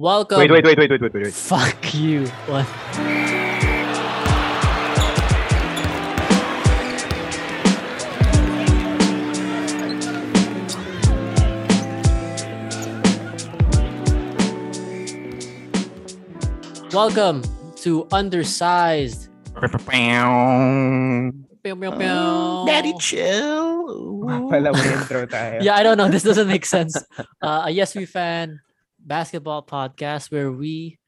Welcome. Wait, wait, wait, wait, wait, wait, wait, wait. Fuck you. What? Welcome to Undersized. Pew, pew, pew. Daddy chill. Pala may intro tayo. Yeah, I don't know. This doesn't make sense. Uh, a Yes We Fan basketball podcast where we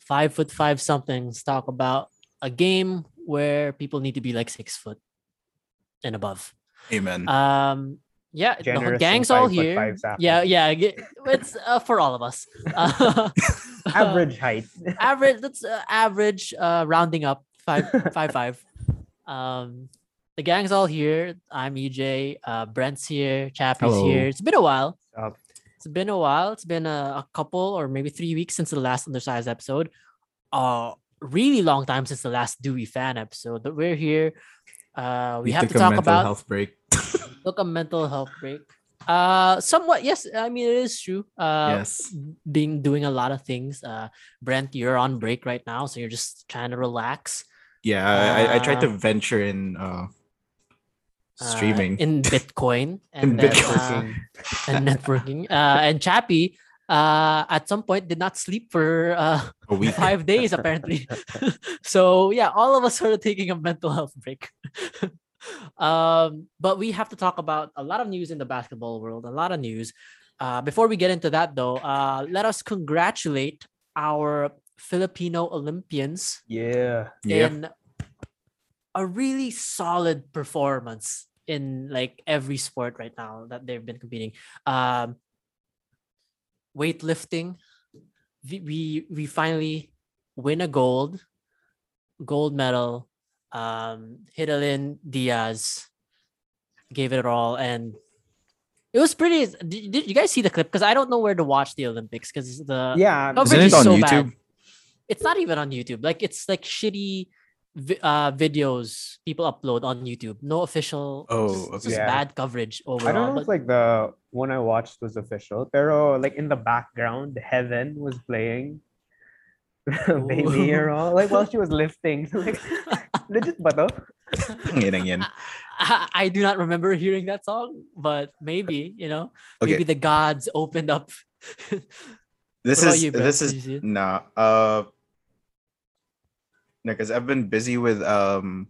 five foot five somethings talk about a game where people need to be like six foot and above. Amen. Um, yeah, the Generous gang's all here. Yeah, yeah, it's uh, for all of us. Uh, Average height. average. That's uh, average. Uh, rounding up five five five. Um, the gang's all here. I'm EJ. Uh, Brent's here. Chappie's Hello. here. It's been a while. Up. It's been a while. It's been a, a couple or maybe three weeks since the last undersized episode. Uh, really long time since the last Dewey fan episode. But we're here. Uh, we have to a talk mental about health break. took a mental health break. Uh, somewhat yes. I mean, it is true. Uh, yes. being doing a lot of things. Uh, Brent, you're on break right now, so you're just trying to relax. Yeah, I, I, I tried to uh, venture in uh, uh, streaming. in Bitcoin and In then, Bitcoin. uh, and networking. Uh, and Chappie, uh, at some point did not sleep for uh a week. five days apparently. so yeah, all of us are taking a mental health break. um, but we have to talk about a lot of news in the basketball world, a lot of news. Uh, before we get into that though, uh, let us congratulate our Filipino Olympians Yeah. Yeah. in a really solid performance in like every sport right now that they've been competing. Um, weightlifting, we we, we finally win a gold, gold medal. Um, Hidilyn Diaz gave it all, and it was pretty. Did, did you guys see the clip? Because I don't know where to watch the Olympics because the Yeah. coverage Isn't it is on so YouTube? bad. It's not even on YouTube. Like it's like shitty vi- uh videos people upload on YouTube. No official. Oh, just, okay. just Yeah. bad coverage overall. I don't know but if like the one I watched was official, pero like in the background, Heaven was playing Baby Hero, like while she was lifting. like, legit ba to? Yan ang. I, I do not remember hearing that song, but maybe you know, Okay. maybe the gods opened up. This is you, this is you see it? nah. Uh, because I've been busy with um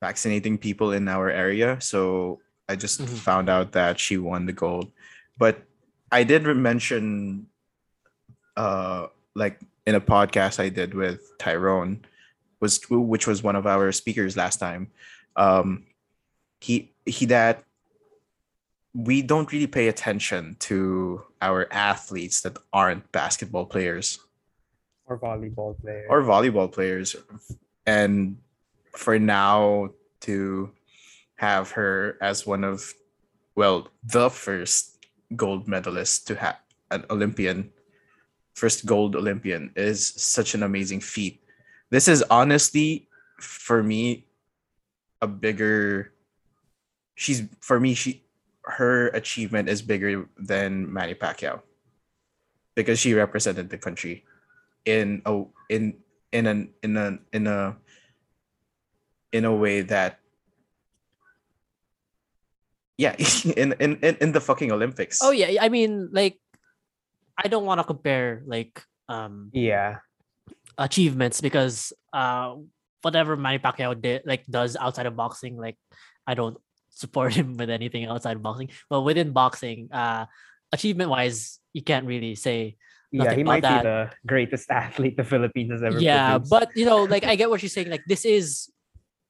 vaccinating people in our area, so I just Mhm. found out that she won the gold. But I did mention, uh, like in a podcast I did with Tyrone, was which was one of our speakers last time. Um, he he that we don't really pay attention to our athletes that aren't basketball players Or volleyball players? Or volleyball players. And for now to have her as one of well the first gold medalist to have an olympian first gold olympian is such an amazing feat. This is honestly for me a bigger she's for me she her achievement is bigger than Manny Pacquiao because she represented the country in a in in an in a in a in a way that yeah in in in, in the fucking olympics oh yeah, I mean, like, I don't want to compare like um yeah. achievements because uh whatever Manny Pacquiao did like does outside of boxing, like I don't support him with anything outside of boxing. But within boxing, uh achievement wise, you can't really say Yeah, he might that. be the greatest athlete the Philippines has ever yeah, produced. but you know, like I get what you're saying. Like this is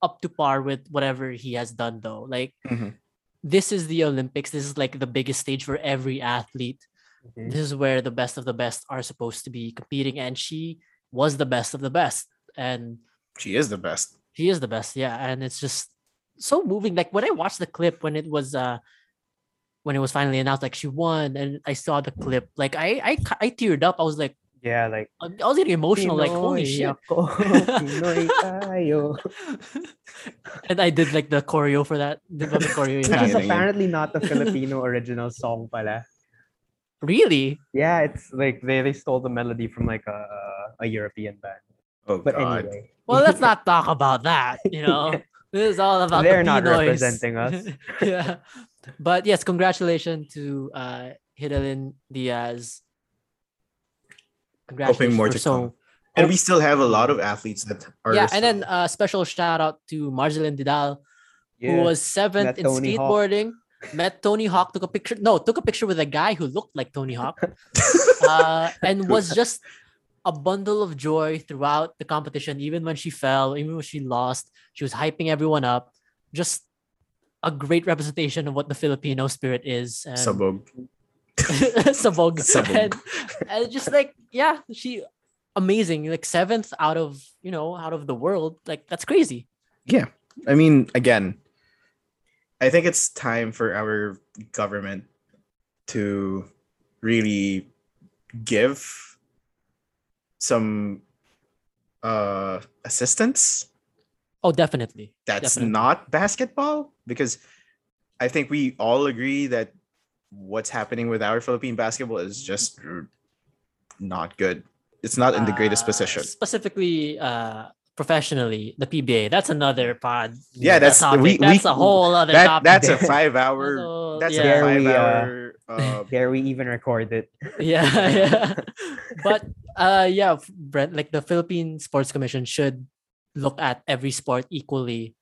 up to par with whatever he has done though. Like Mhm. this is the Olympics. This is like the biggest stage for every athlete. Mhm. This is where the best of the best are supposed to be competing, and she was the best of the best. And she is the best She is the best, yeah. And it's just so moving. Like when I watched the clip when it was uh when it was finally announced, like she won, and I saw the clip, like I I I teared up. I was like, yeah, like I was getting emotional, like holy shit. ako, Pinoy tayo. and I did like the choreo for that. Di ba choreo Which is natin? Tangina yun. apparently not the Filipino original song pala. Really? Yeah, it's like they, they stole the melody from like a a European band. Oh But god. anyway. Well, let's not talk about that. You know, this is all about They're the not Pinoys. representing us. yeah, but yes, congratulations to uh, Hidilyn Diaz. Congratulations more to so come. And we still have a lot of athletes that are yeah, and then uh, special shout out to Margielyn Didal, who was seventh Met in Tony Hawk. skateboarding. Met Tony Hawk, took a picture. No, took a picture with a guy who looked like Tony Hawk, uh, and was just a bundle of joy throughout the competition. Even when she fell, even when she lost, she was hyping everyone up. Just a great representation of what the Filipino spirit is. And Sabog. Sabog. Sabog. And, and just like yeah, she amazing. Like seventh out of you know out of the world. Like that's crazy. Yeah. I mean, again, I think it's time for our government to really give some uh assistance Oh, definitely. that's Definitely. not basketball because I think we all agree that what's happening with our Philippine basketball is just not good. It's not in the greatest Uh, position. Specifically, uh, professionally, the PBA. That's another pod. Yeah, that's- topic. we- that's we- a whole other That topic. that's a five hour. So, That's yeah. a five we, uh, hour. Uh, Dare we even record it? yeah, yeah. but uh, yeah, f- Brent, like the Philippine Sports Commission should look at every sport equally.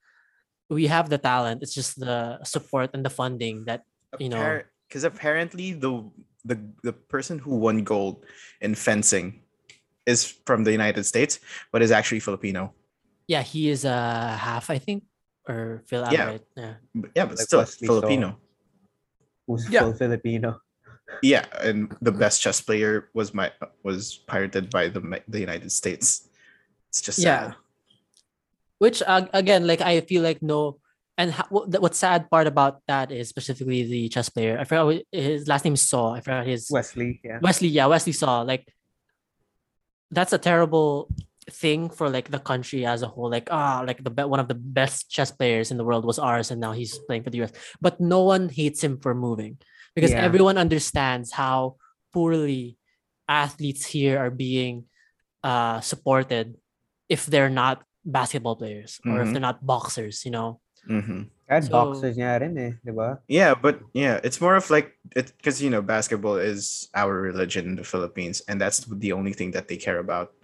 We have the talent. It's just the support and the funding that you know. because apparently the the the person who won gold in fencing is from the United States, but is actually Filipino. Yeah, he is uh half, I think, or Phil Yeah. Yeah. But yeah, but Like still Wesley Filipino. Who's Yeah. full Filipino? Yeah, and the best chess player was my was pirated by the the United States. It's just Yeah. sad. Which uh, again like i feel like no and ha- what, what's sad part about that is specifically the chess player. I forgot his last name is So. I forgot his Wesley, yeah. wesley yeah wesley So. Like that's a terrible thing for like the country as a whole. Like ah like the be- one of the best chess players in the world was ours and now he's playing for the us but no one hates him for moving because Yeah. everyone understands how poorly athletes here are being uh supported if they're not basketball players or if Mhm. they're not boxers you know Mhm. Kahit So- boxers niya rin eh, di ba? Yeah, but yeah, it's more of like it because you know basketball is our religion in the Philippines, and that's the only thing that they care about.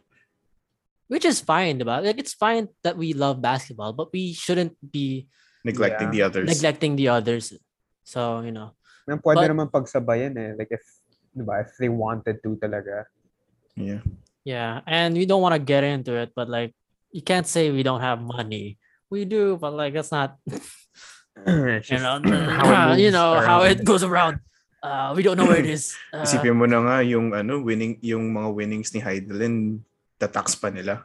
which is fine about like it's fine that we love basketball but we shouldn't be Neglecting Yeah. the others. neglecting the others so you know Nang pwede But- naman pagsabayan eh. Like if, di ba, if they wanted to talaga. yeah. Yeah, and we don't want to get into it, but like you can't say we don't have money. We do, but like that's not you know how it you know how it goes around. Uh, we don't know where it is. Uh, Isipin mo na nga yung ano winning yung mga winnings ni Heidelin tatax pa nila.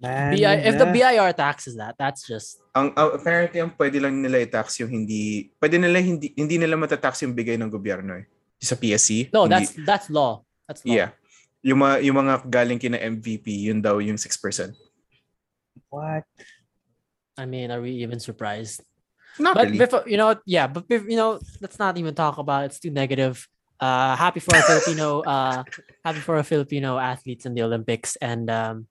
Man, BI, if the. BIR taxes that, that's just Ang ang- apparently ang pwede lang nila i-tax yung hindi pwede nila hindi hindi nila matatax yung bigay ng gobyerno eh. Sa PSC. no, hindi- that's that's law. That's law. yeah. Yung mga yung mga galing kina MVP, yun daw yung 6%. What? I mean, are we even surprised? Not but really. before you know, yeah, but you know, let's not even talk about it. It's too negative. Uh, happy for our Filipino, uh, happy for our Filipino athletes in the Olympics, and um,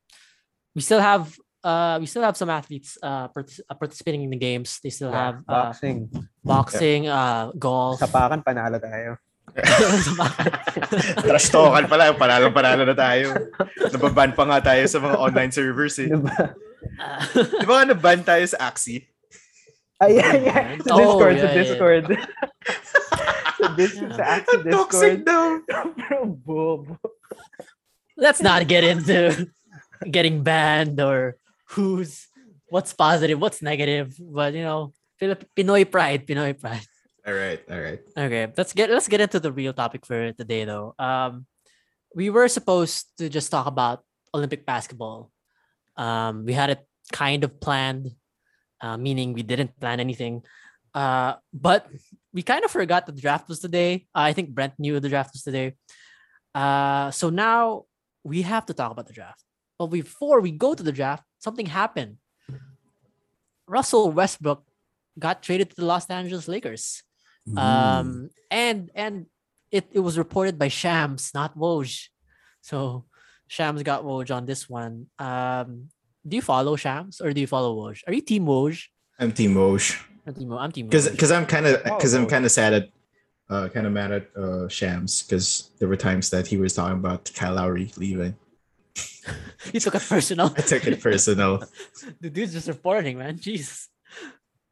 we still have uh, we still have some athletes uh, partic- uh, participating in the games. They still Yeah, have uh, boxing. boxing, uh, golf. Sapakan, panalo tayo. Trash talkan pala, panalo panalo na tayo. Nababan pa nga tayo sa mga online servers eh. Di ba? Uh, Di ba nga naban tayo sa Axie? Ay, yeah, yeah. Sa Oh, Discord, yeah, sa yeah. Discord. sa Discord, sa Axie Toxic Discord. daw. Bro, bobo. let's not get into getting banned or who's what's positive, what's negative. But you know, Pinoy pride, Pinoy pride. All right, all right. Okay, let's get let's get into the real topic for today though. Um we were supposed to just talk about Olympic basketball. Um we had it kind of planned, uh, meaning we didn't plan anything. Uh but we kind of forgot the draft was today. I think Brent knew the draft was today. Uh so now we have to talk about the draft. But before we go to the draft, something happened. Russell Westbrook got traded to the Los Angeles Lakers Mm. um and and it, it was reported by Shams, not Woj. So Shams got Woj on this one. Um, do you follow Shams or do you follow Woj? Are you Team Woj? I'm Team Woj. I'm Team. I'm Team. Because Woj. because I'm kind of because I'm Oh. kind of sad at uh kind of mad at uh Shams because there were times that he was talking about Kyle Lowry leaving. you took it personal. I took it personal. the dude's just reporting, man. Jeez.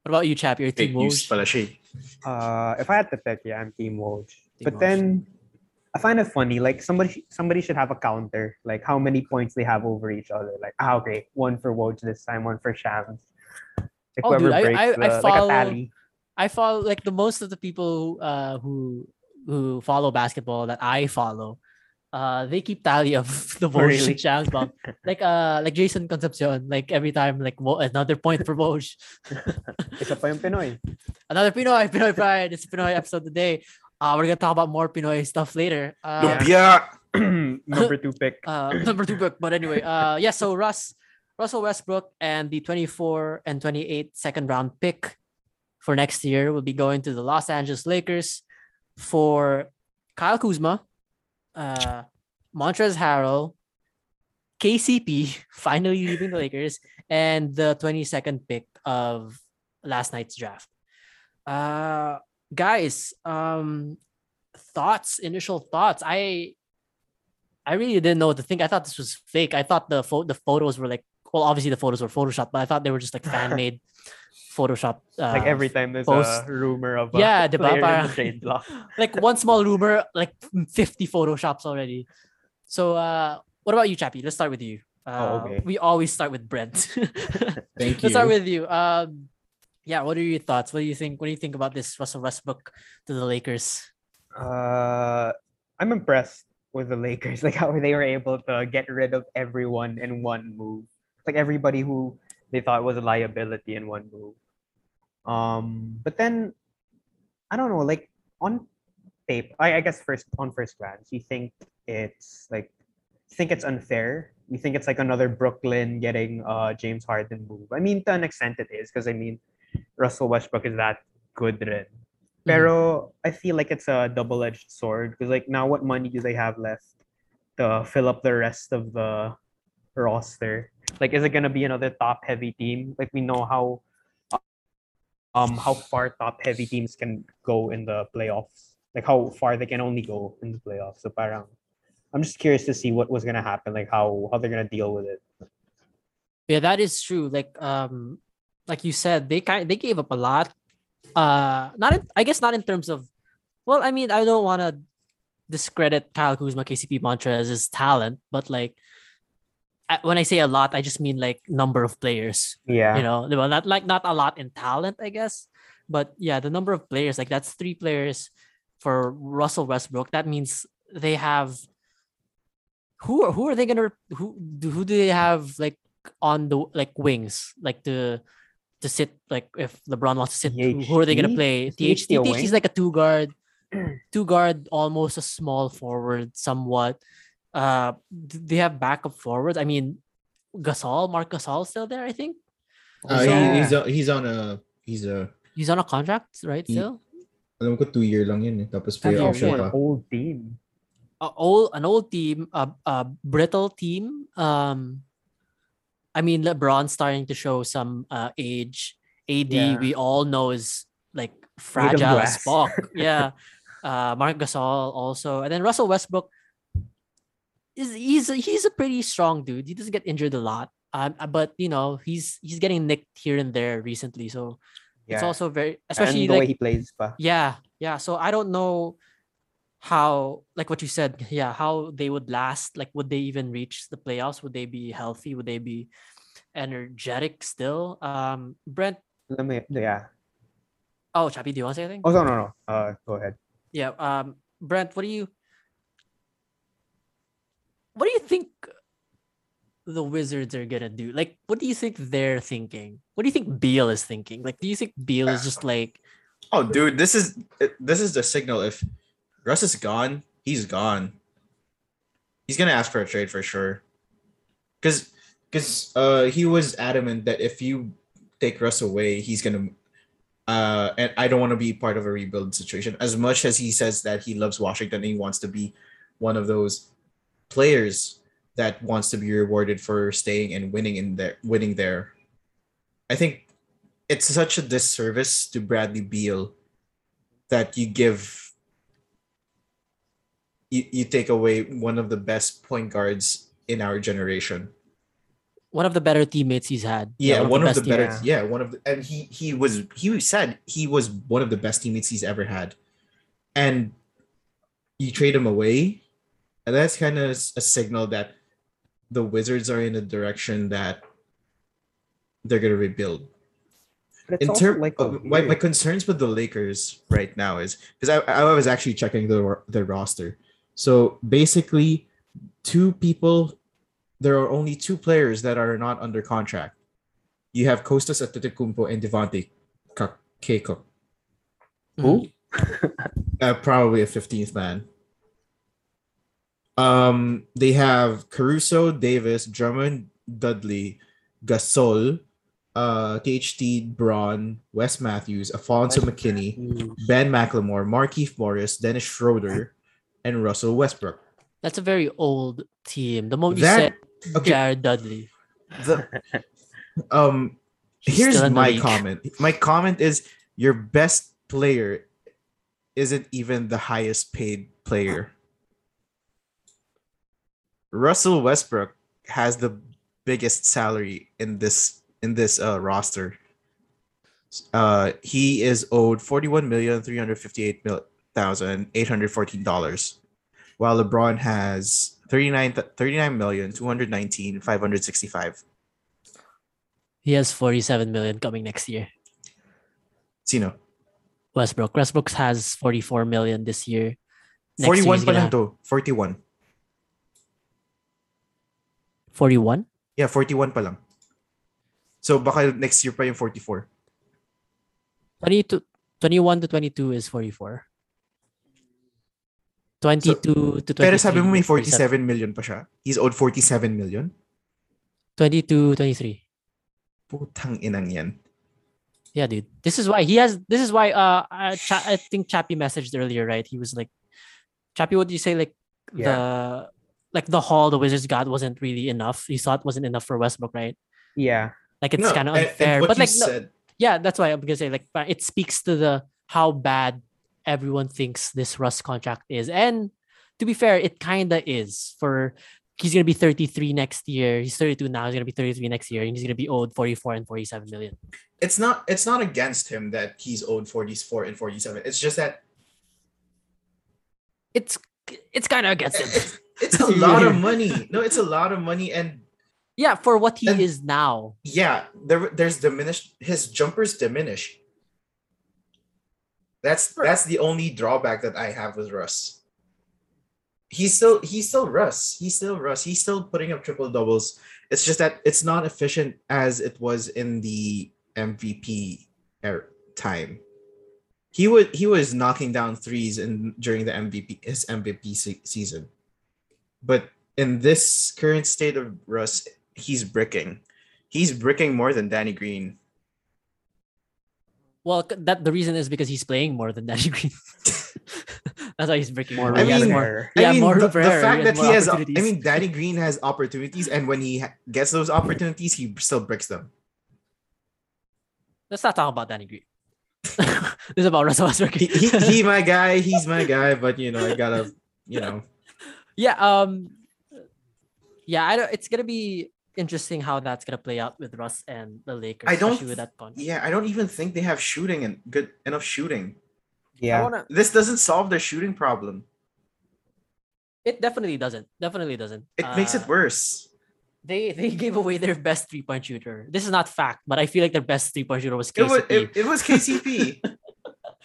What about you, Chap? You're Fake Team news Woj. pala siya. eh. Uh, if I had to pick, yeah, I'm Team Woj. But Woj. then I find it funny. Like somebody, somebody should have a counter. Like how many points they have over each other. Like ah, okay, one for Woj this time, one for Shams. Like Oh, dude, I- breaks I- I the, like a follow- tally. I follow like the most of the people uh, who who follow basketball that I follow. Uh, they keep tally of the Woj really? and Shams bomb. Like uh, like Jason Concepcion. Like every time, like Wo- another point for Woj. Isa pa yung Pinoy. Another Pinoy, Pinoy Pride. It's a Pinoy episode today. Uh, we're gonna talk about more Pinoy stuff later. Uh, Lumpia! Number two pick. uh, number two pick But anyway, uh, yeah. So Russ, Russell Westbrook, and the 24 and 28 second round pick for next year will be going to the Los Angeles Lakers for Kyle Kuzma, uh, Montrezl Harrell, KCP finally leaving the Lakers, and the 22nd pick of last night's draft. Uh, guys, um, thoughts, initial thoughts. I I really didn't know what to think. I thought this was fake. I thought the pho- the photos were like, well, obviously the photos were photoshopped, but I thought they were just like fan made Photoshop. Uh, like every time there's post- a rumor of a Yeah, diba? player in the Parang- trade block. like one small rumor, like 50 photoshops already. So, uh, what about you, Chappie? Let's start with you. Uh, okay. We always start with Brent. Thank you. Let's start with you. Um, yeah, what are your thoughts? What do you think? What do you think about this Russell Westbrook to the Lakers? Uh, I'm impressed with the Lakers, like how they were able to get rid of everyone in one move. Like everybody who they thought it was a liability in one move. Um, but then I don't know, like on tape, I, I guess first on first glance, you think it's like think it's unfair. You think it's like another Brooklyn getting uh James Harden move. I mean, to an extent it is, because I mean Russell Westbrook is that good rin. Pero I feel like it's a double-edged sword because like now what money do they have left to fill up the rest of the roster? Like is it gonna be another top-heavy team? Like we know how um how far top-heavy teams can go in the playoffs. Like how far they can only go in the playoffs. So parang I'm just curious to see what was gonna happen, like how how they're gonna deal with it. Yeah, that is true. Like um like you said, they kind they gave up a lot. Uh not in, I guess not in terms of well, I mean, I don't want to discredit Kyle Kuzma, KCP Montrez's talent, but like when I say a lot, I just mean like number of players. Yeah. You know, well, not like not a lot in talent, I guess, but yeah, the number of players like that's three players for Russell Westbrook. That means they have who are who are they gonna who do who do they have like on the like wings like to to sit like if LeBron wants to sit who, who are they gonna play THT THT a THT wing? is like a two guard two guard almost a small forward somewhat uh they have backup forwards I mean Gasol Marc Gasol still there I think Uh, So- he, he's, on, he's on a he's a he's on a contract right He- still alam ko two year lang yun eh. Tapos Two player years, option pa. old team. a old an old team, a, a brittle team. Um, I mean LeBron starting to show some uh, age. AD Yeah. we all know is like fragile as fuck. yeah. Uh, Marc Gasol also, and then Russell Westbrook is he's a, he's a pretty strong dude. He doesn't get injured a lot. Um, uh, but you know he's he's getting nicked here and there recently, so it's also very and especially the like way he plays pa. yeah, yeah. So I don't know how, like what you said, yeah, how they would last. Like, would they even reach the playoffs? Would they be healthy? Would they be energetic still? Um, Brent. Let me yeah. Oh, Chappie, do you want to say anything? Oh no no no. Uh go ahead. Yeah. Um, Brent, what do you, what do you think the Wizards are gonna do? Like, what do you think they're thinking? What do you think Beal is thinking? Like, do you think Beal is just like, Oh, dude, this is this is the signal. If Russ is gone, he's gone. He's gonna ask for a trade for sure. Cause, cause uh, he was adamant that if you take Russ away, he's gonna Uh, and I don't want to be part of a rebuild situation. As much as he says that he loves Washington, and he wants to be one of those players that wants to be rewarded for staying and winning in there, winning there. I think it's such a disservice to Bradley Beal that you give you, you take away one of the best point guards in our generation. One of the better teammates he's had. Yeah, one of the, better. Yeah, one of the, and he he was he said he was one of the best teammates he's ever had, and you trade him away, and that's kind of a signal that the Wizards are in a direction that they're gonna rebuild. But in terms like of my, my concerns with the Lakers right now is because I, I was actually checking the ro- the roster. So basically, two people. There are only two players that are not under contract. You have Kostas Antetokounmpo and Devontae Ka- Cacok. Who? Uh, probably a fifteenth man. Um, they have Caruso, Davis, Drummond, Dudley, Gasol, uh, THT, Braun, Wes Matthews, Alfonzo McKinnie, Ben McLemore, Markieff Morris, Dennis Schroeder, and Russell Westbrook. That's a very old team. The moment you That said okay. Jared Dudley. The um, here's still in the my league. comment. My comment is your best player isn't even the highest paid player. Russell Westbrook has the biggest salary in this in this uh, roster. Uh, he is owed forty-one million three hundred fifty-eight thousand eight hundred fourteen dollars, while LeBron has 39 39,219,565. He has 47 million coming next year. Sino? Westbrook. Westbrook has 44 million this year. Next year 41 he's pa gonna lang to. 41. 41? Yeah, 41 pa lang. So baka next year pa yung 44. 22, 21 to 22 is 44. 22 to 23. Pero sabi mo may 47. 47 million pa siya. He's owed 47 million. 22, 23. Putang inang yan. Yeah, dude. This is why he has. This is why. Uh, uh Cha- I think Chappie messaged earlier, right? He was like, Chappie, what did you say? Like the, like the haul the Wizards got wasn't really enough. He thought wasn't enough for Westbrook, right? yeah. Like it's No, kind of and- and unfair. but you like, no, yeah, that's why I'm gonna say like, uh, it speaks to the how bad everyone thinks this Russ contract is, and to be fair, it kind of is. For he's gonna be 33 next year. He's 32 now. He's gonna be 33 next year, and he's gonna be owed 44 and 47 million. it's not it's not against him that he's owed 44 and 47. It's just that It's it's kind of against him. it's, it's a lot of money. No, it's a lot of money and Yeah, for what he And- is now. yeah, there there's diminished his jumpers diminish. That's that's the only drawback that I have with Russ. He's still he's still Russ. He's still Russ. He's still putting up triple doubles. It's just that it's not efficient as it was in the MVP er- time. He would he was knocking down threes in during the MVP his MVP se- season, but in this current state of Russ, he's bricking. He's bricking more than Danny Green. Well, that the reason is because he's playing more than Danny Green. That's why he's breaking More more. I He has mean- more. I Yeah, mean, more the, the fact that he has, I mean, Danny Green has opportunities, and when he ha- gets those opportunities, he still bricks them. let's not talk about Danny Green. this is about Russell Westbrook. He, he, he, my guy, he's my guy, but you know, I gotta, you know, yeah. Um. Yeah, I don't. It's gonna be interesting how that's gonna play out with Russ and the Lakers. I don't especially with that contract. yeah, I don't even think they have shooting and good enough shooting. Yeah. wanna. This doesn't solve their shooting problem. It definitely doesn't. Definitely doesn't. It makes Uh, it worse. They they gave away their best three point shooter. This is not fact, but I feel like their best three point shooter was It was, KCP. it, it was KCP.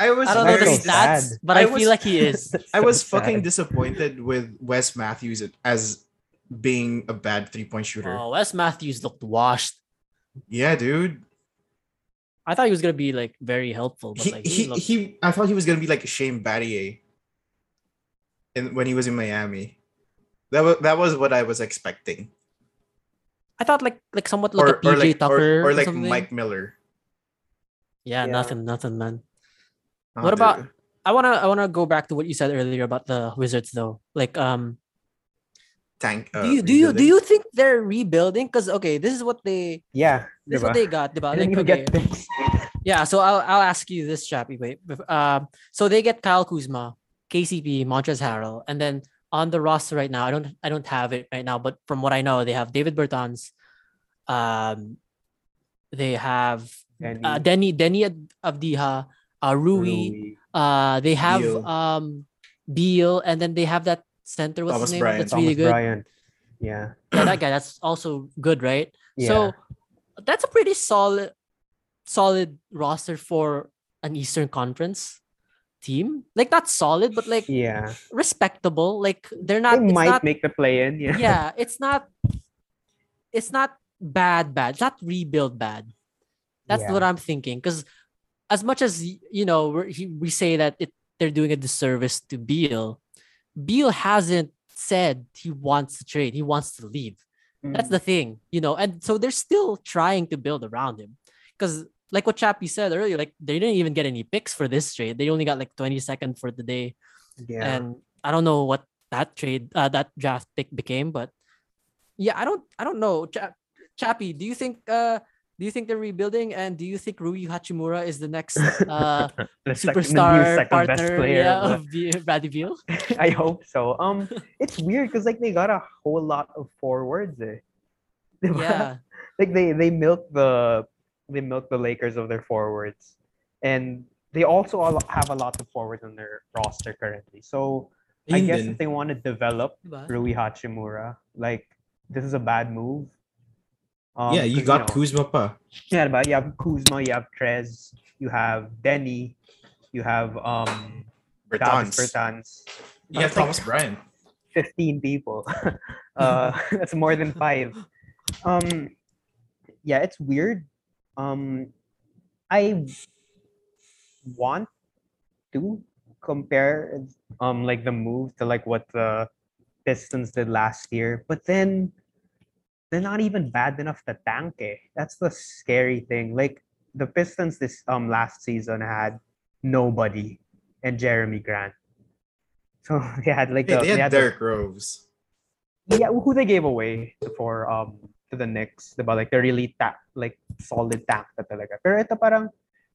I was I don't know the stats, sad. but I I, was- feel like he is. I was So fucking sad. disappointed with Wes Matthews as being a bad three point shooter. Oh, Wes Matthews looked washed. Yeah, dude. I thought he was gonna be like very helpful, but He, like he, he, looked, he I thought he was gonna be like Shane Battier in when he was in Miami. That was that was what I was expecting. I thought like like somewhat like or, a PJ or like Tucker or, or like something. Mike Miller. Yeah, Yeah. nothing, nothing, man. Oh, What dude. about- I wanna I wanna go back to what you said earlier about the Wizards though. Like um tank? do uh, you do you do rebuilding? you think they're rebuilding? Because okay, this is what they Yeah. this is what they got, diba? Didn't Like, okay. Yeah, so I'll I'll ask you this, Chappie. Wait, um, so they get Kyle Kuzma, KCP, Montrezl Harrell, and then on the roster right now, I don't I don't have it right now, but from what I know, they have Davis Bertans, um, they have Deni, uh, Deni Deni Avdija, uh, Rui, Rui, uh, they have Beal. um Beal, and then they have that center. What's Thomas his name? Bryant. That's Thomas really good. Bryant. Yeah. Yeah, that guy. That's also good, right? Yeah. So that's a pretty solid solid roster for an Eastern Conference team. Like not solid, but like yeah. respectable. Like they're not they it's might not, make the play in. Yeah. yeah, it's not it's not bad bad. It's not rebuild bad. That's Yeah. what I'm thinking. Because as much as you know, we're, he, we say that it they're doing a disservice to Beal, Beal hasn't said he wants to trade. He wants to leave. That's Mm. the thing, you know, and so they're still trying to build around him. Because like what Chappie said earlier, like they didn't even get any picks for this trade. They only got like 22nd for the day. yeah. And I don't know what that trade uh, that draft pick became, but yeah, I don't I don't know. Cha- Chappie, do you think uh do you think they're rebuilding and do you think Rui Hachimura is the next uh the the superstar second best partner player yeah, of the- Bradley Beal? I hope so. Um, it's weird because like they got a whole lot of forwards. Eh. Yeah. Like they they milk the they milk the Lakers of their forwards, and they also al- have a lot of forwards on their roster currently. So I guess if they want to develop? Rui Hachimura, like this is a bad move. Um, yeah, you got know, Kuzma pa. Yeah, but you have Kuzma, you have Trez, you have Deni, you have um Davis Bertans. Bertans. You have That's like- Thomas Bryant. 15 people. uh, that's more than five. Um, yeah, it's weird. Um, I want to compare um like the move to like what the Pistons did last year, but then they're not even bad enough to tank. Eh. That's the scary thing. Like the Pistons this um last season had nobody and Jerami Grant. So they had like Hey, the, they had the- Derrick Rose. yeah, who they gave away for um to the Knicks, diba? Like the really ta- like solid tank na talaga. Pero ito parang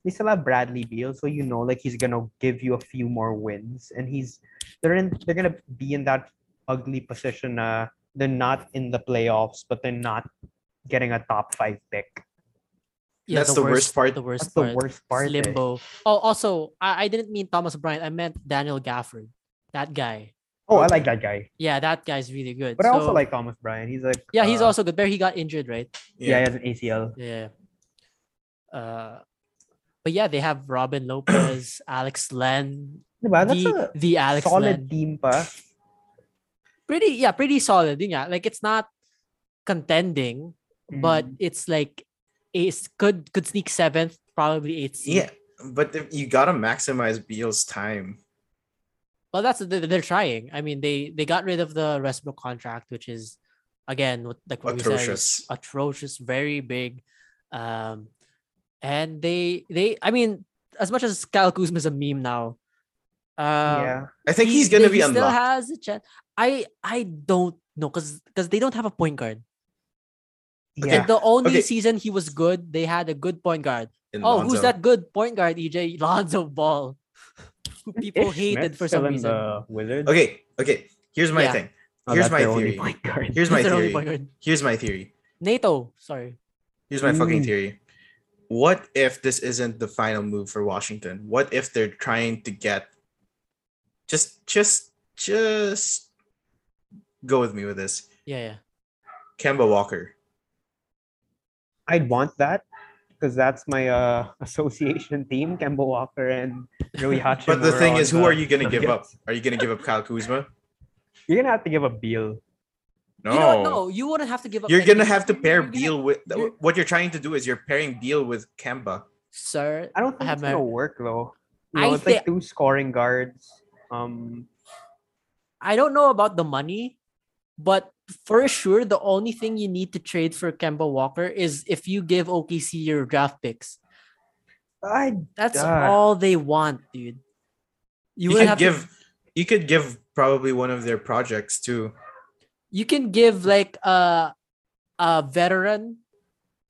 they still have Bradley Beal, so you know like he's gonna give you a few more wins, and he's they're in they're gonna be in that ugly position. Uh, they're not in the playoffs, but they're not getting a top five pick. Yeah, That's the worst part. The worst That's the part. worst part. It's eh. limbo. Oh, also, I, I didn't mean Thomas Bryant. I meant Daniel Gafford. That guy. Oh, I like that guy, Yeah, that guy's really good. but I also like Thomas Bryant. He's like Yeah, he's uh, also good. But he got injured, right? yeah, he has an ACL. Yeah. Uh, but yeah, they have Robin Lopez, Alex Len, Diba? That's the a the Alex solid Len. team pa. Pretty, yeah, pretty solid. Yun nga. Like it's not contending, but Mhm. it's like it's could could sneak seventh, probably eighth. seed. Yeah, but if you gotta maximize Beal's time. Well, that's they're, they're trying. I mean, they they got rid of the Westbrook contract, which is again what like what we said, is Atrocious. atrocious, very big. Um, and they they I mean, as much as Kyle Kuzma is a meme now, uh, yeah. I think he- he's gonna he be still unlocked. has a chance. I I don't know because because they don't have a point guard. Yeah. The only Okay. season he was good, they had a good point guard. in Oh, who's that good point guard? EJ Lonzo Ball, who people Ish hated Smith for some reason. Okay, okay. Here's my Yeah. thing. Oh, Here's that's my their only theory. Here's my theory. Here's my theory. NATO, sorry. Here's my fucking theory. What if this isn't the final move for Washington? What if they're trying to get just just just go with me with this. Yeah, yeah. Kemba Walker. I'd want that because that's my uh, association team, Kemba Walker and Rui Hachimura. But the thing is, who the are you gonna give up? Are you gonna give up Kyle Kuzma? You're gonna have to give a Beal. No. You know what? No, you wouldn't have to give up. You're gonna have to pair You're gonna- Beal with you're- what you're trying to do is you're pairing Beal with Kemba. Sir, I don't think have it's gonna work though. You I know, it's thi- like two scoring guards. Um, I don't know about the money, but for sure, the only thing you need to trade for Kemba Walker is if you give OKC your draft picks. I That's God. all they want, dude. You, You, would could have give to, you could give probably one of their projects too. you can give like a a veteran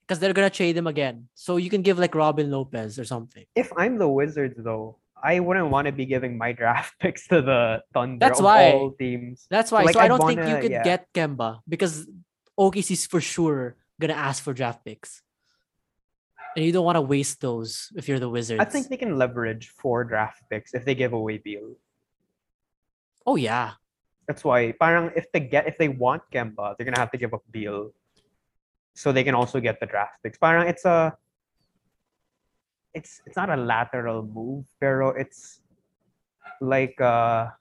because they're gonna trade him again. So you can give like Robin Lopez or something. if I'm the Wizards though, I wouldn't want to be giving my draft picks to the Thunder That's why. all teams. That's why. Like, so I don't think you wanna- could yeah. get Kemba because OKC's for sure gonna ask for draft picks. And you don't want to waste those if you're the Wizards. I think they can leverage four draft picks if they give away Beal. Oh yeah. That's why parang if they get if they want Kemba, they're gonna have to give up Beal. So they can also get the draft picks. Parang it's a it's it's not a lateral move, pero it's like uh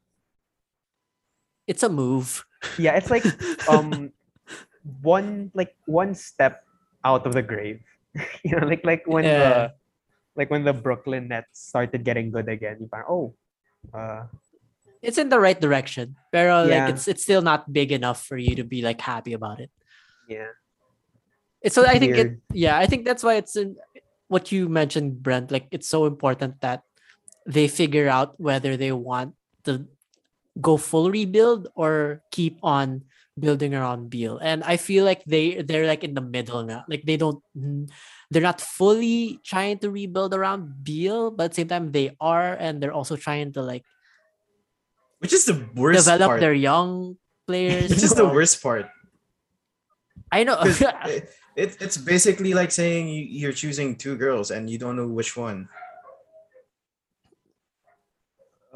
It's a move. yeah, it's like um one like one step out of the grave. you know, like like when Yeah. the like when the Brooklyn Nets started getting good again, you parang, oh uh It's in the right direction. Pero Yeah. like it's it's still not big enough for you to be like happy about it. yeah. It's so I think it yeah, I think that's why it's in what you mentioned, Brent. Like it's so important that they figure out whether they want to go full rebuild or keep on building around Beal. And I feel like they they're like in the middle now. Like they don't they're not fully trying to rebuild around Beal, but at the same time they are, and they're also trying to like Which is the worst develop part. their young players. Which is the worst part. I know. 'Cause it, it, it's basically like saying you, you're choosing two girls and you don't know which one.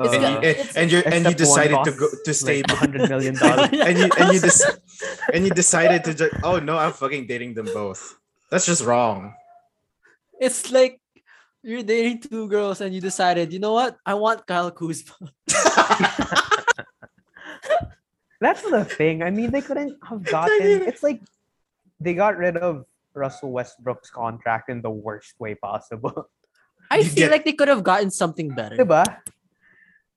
It's and, you, Uh, and, it's- and you and you decided to go to stay like hundred million dollars. and you and you dis- and you decided to just oh no I'm fucking dating them both. That's just wrong. It's like you're dating two girls and you decided, you know what? I want Kyle Kuzma. That's the thing. I mean, they couldn't have gotten. It's like they got rid of Russell Westbrook's contract in the worst way possible. I feel get- like they could have gotten something better. Diba?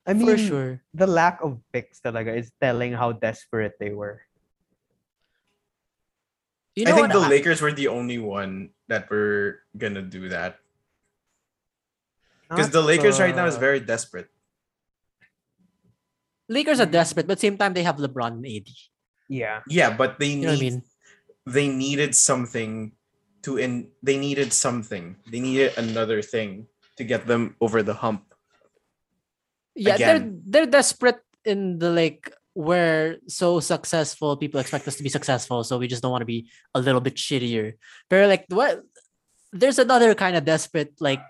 I mean, For sure. the lack of picks talaga is telling how desperate they were. You know I think the I- Lakers were the only one that were gonna do that because the Lakers right now is very desperate. Lakers are mm-hmm. desperate, but same time they have LeBron and AD. Yeah. Yeah, but they You need know what I mean? They needed something to in they needed something. They needed another thing to get them over the hump. Yeah, Again. they're they're desperate in the like we're so successful. People expect us to be successful, so we just don't want to be a little bit shittier. But like what? There's another kind of desperate, like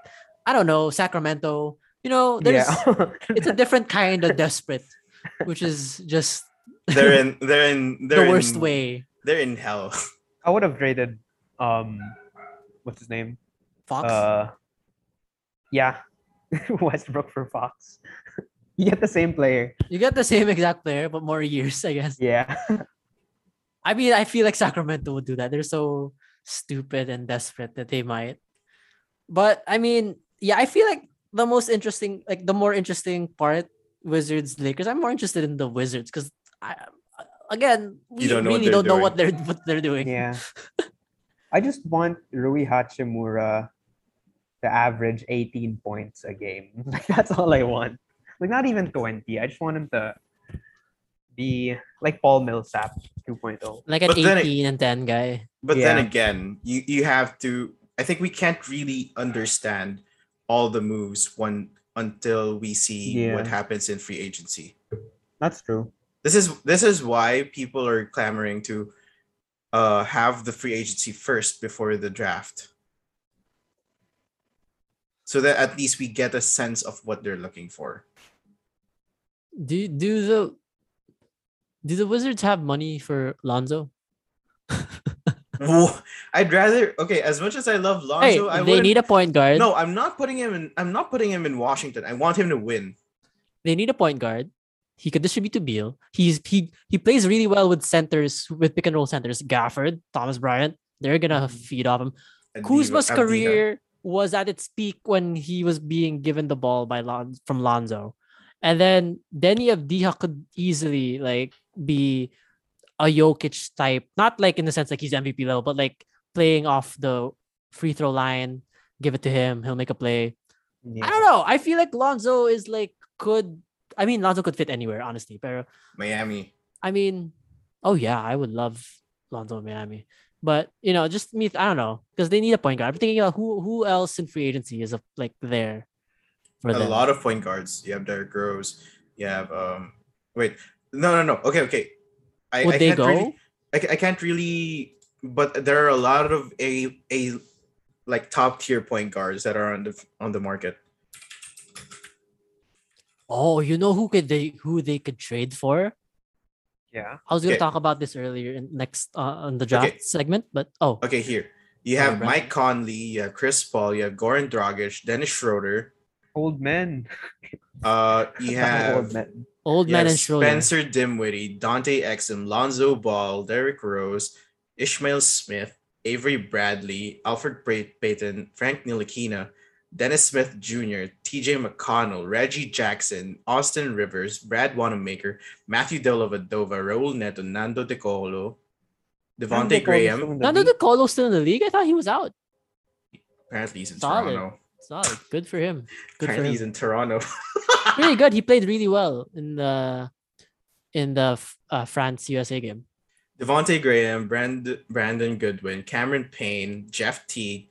I don't know, Sacramento. You know, there's yeah. it's a different kind of desperate, which is just They're in they're in the they're worst in, way. They're in hell. I would have traded um what's his name? Fox. Uh yeah. Westbrook for Fox. you get the same player. you get the same exact player, but more years, I guess. Yeah. I mean, I feel like Sacramento would do that. They're so stupid and desperate that they might. But I mean, yeah, I feel like the most interesting, like the more interesting part, Wizards Lakers. I'm more interested in the Wizards because I, again, we don't really don't know what they're what they're doing. Yeah. I just want Rui Hachimura to average 18 points a game. Like that's all I want. Like not even 20. I just want him to be like Paul Millsap 2.0. Like an But then it- 18 and 10 guy. But then again, you you have to. I think we can't really understand all the moves one until we see what happens in free agency. That's true. This is this is why people are clamoring to uh have the free agency first before the draft. So that at least we get a sense of what they're looking for. Do do the do the Wizards have money for Lonzo? I'd rather okay, as much as I love Hey, Lonzo, I they need a point guard. No, I'm not putting him in I'm not putting him in Washington. I want him to win. they need a point guard. He could distribute to Beal. He's he he plays really well with centers with pick and roll centers. Gafford, Thomas Bryant, they're gonna Mhm. feed off him. Avdija- Kuzma's career was at its peak when he was being given the ball by Lon- from Lonzo, and then Deni Avdija could easily like be a Jokic type, not like in the sense like he's MVP level, but like playing off the free throw line, give it to him. He'll make a play. Yeah. I don't know. I feel like Lonzo is like could. I mean, Lonzo could fit anywhere, honestly. But Miami. I mean, oh yeah, I would love Lonzo in Miami. But you know, just me, I don't know, because they need a point guard. I'm thinking about who who else in free agency is like there for A them. lot of point guards. You have Derrick Rose. You have um. Wait. No, no, no. Okay, okay. I, Would I they go? Really, I, I can't really. But there are a lot of a a like top tier point guards that are on the on the market. Oh, you know who could they who they could trade for? Yeah. I was gonna Okay. talk about this earlier in next uh, on the draft Okay. segment, but oh, Okay, here you have Brent. Mike Conley, you have Chris Paul, you have Goran Dragic, Dennis Schroeder. Old men. Uh, you have old men. old you man have and Schroeder. Spencer Dinwiddie, Dante Exum, Lonzo Ball, Derrick Rose, Ishmael Smith, Avery Bradley, Elfrid Payton, Frank Ntilikina, Dennis Smith Jr., TJ McConnell, Reggie Jackson, Austin Rivers, Brad Wanamaker, Matthew Dellavedova, Raul Neto, Nando De Colo, Nando Devonte Colo's Graham. still in Nando. De Colo still in the league? I thought he was out. Apparently he's in Solid. Toronto. Solid. Good for him. Good for Apparently him. he's in Toronto. really good. He played really well in the in the uh, France USA game. Devonte Graham, Brand- Brandon Goodwin, Cameron Payne, Jeff T.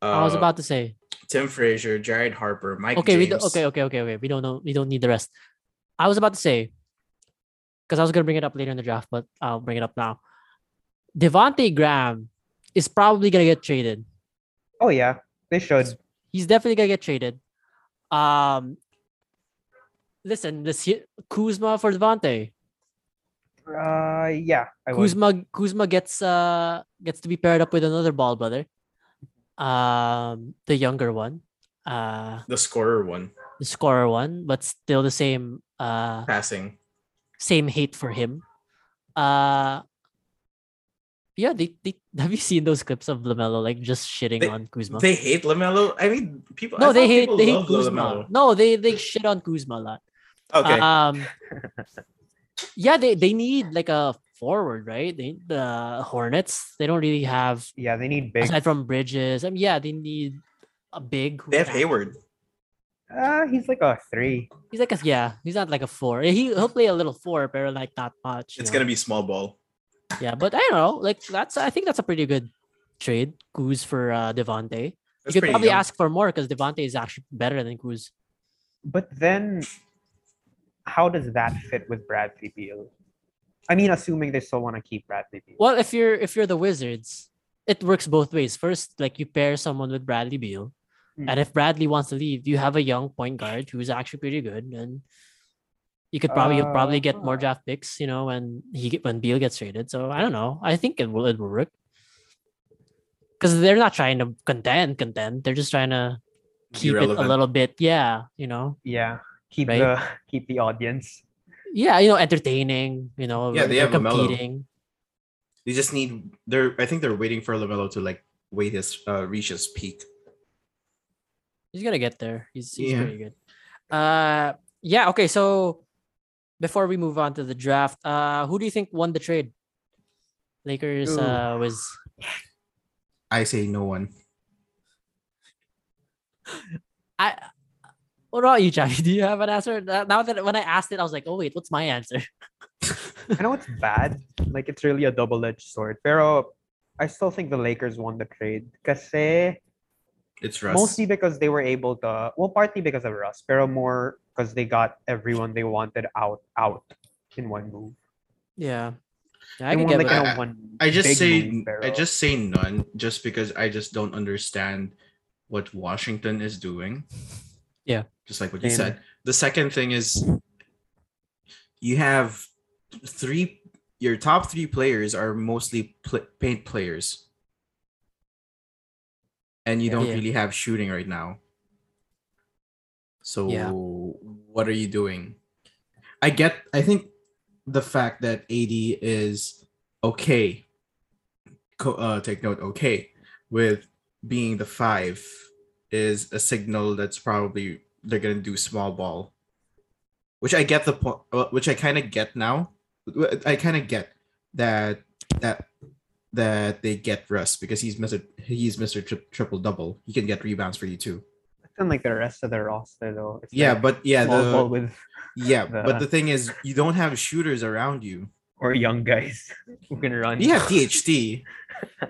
I was uh, about to say. Tim Frazier, Jared Harper, Mike Okay, we James. do, okay, okay, okay, okay. We don't know. We don't need the rest. I was about to say because I was gonna bring it up later in the draft, but I'll bring it up now. Devonte Graham is probably gonna get traded. Oh yeah, they should. He's definitely gonna get traded. Um, listen, this he- Kuzma for Devonte. Uh, yeah, I would. Kuzma Kuzma gets uh gets to be paired up with another ball brother. Um, the younger one, uh, the scorer one, the scorer one, but still the same uh passing. same hate for him. Uh yeah, they, they have you seen those clips of Lamelo like just shitting They- on Kuzma? They hate Lamelo. I mean, people. no, I they hate they hate Kuzma. LaMelo. No, they they shit on Kuzma a lot. Okay, Um yeah, they they need like a forward, right? They the Hornets, they don't really have Yeah, they need big. aside from Bridges. I mean, yeah, they need a big they have can- Hayward. Uh, he's like a three. He's like a yeah, he's not like a four. He he'll play a little four, but like not much. It's know? gonna be small ball. Yeah, but I don't know. Like that's I think that's a pretty good trade. Kuz for uh Devonte. You could probably young. ask for more because Devonte is actually better than Kuz. But then, how does that fit with Bradley Beal? I mean, assuming they still want to keep Bradley Beal. Well, if you're if you're the Wizards, it works both ways. First, like you pair someone with Bradley Beal, Hmm. and if Bradley wants to leave, you have a young point guard who's actually pretty good, and you could probably you'll probably get more Uh, draft picks. You know, when he when Beal gets traded. So I don't know. I think it will it will work because they're not trying to contend contend. They're just trying to keep it a little bit. Yeah, you know. Yeah, keep Right? the keep the audience. Yeah, you know, entertaining. You know, Yeah, they have LaMelo. competing. They just need. They're. I think they're waiting for Lamelo to like wait his uh, reach his peak. He's gonna get there. He's, he's Yeah. pretty good. Uh, yeah. Okay. So before we move on to the draft, uh, who do you think won the trade? Lakers Ooh. uh was I say no one. I. What about you, Chavi? Do you have an answer? Now that when I asked it, I was like, oh wait, what's my answer? I know it's bad. Like it's really a double-edged sword. Pero I still think the Lakers won the trade. Kasi It's Russ. mostly because they were able to. Well, partly because of Russ, pero more because they got everyone they wanted out out in one move. Yeah. Yeah, I can get like behind- I- one. I just say move, I just say none just because I just don't understand what Washington is doing. Yeah. Just like what you Same. said. The second thing is you have three your top 3 players are mostly pl- paint players. And you Yeah. don't Yeah. really have shooting right now. So Yeah. what are you doing? I get I think the fact that AD is okay co- uh, take note okay with being the five is a signal that's probably they're gonna do small ball which i get the point uh, which i kind of get now i kind of get that that that they get Russ because he's Mr. He's Mr. Tri- Triple Double. He can get rebounds for you too. It's like the rest of their roster, though. It's Yeah, like but yeah, the with yeah, but the- the thing is, you don't have shooters around you. or young guys who can run. You have THT,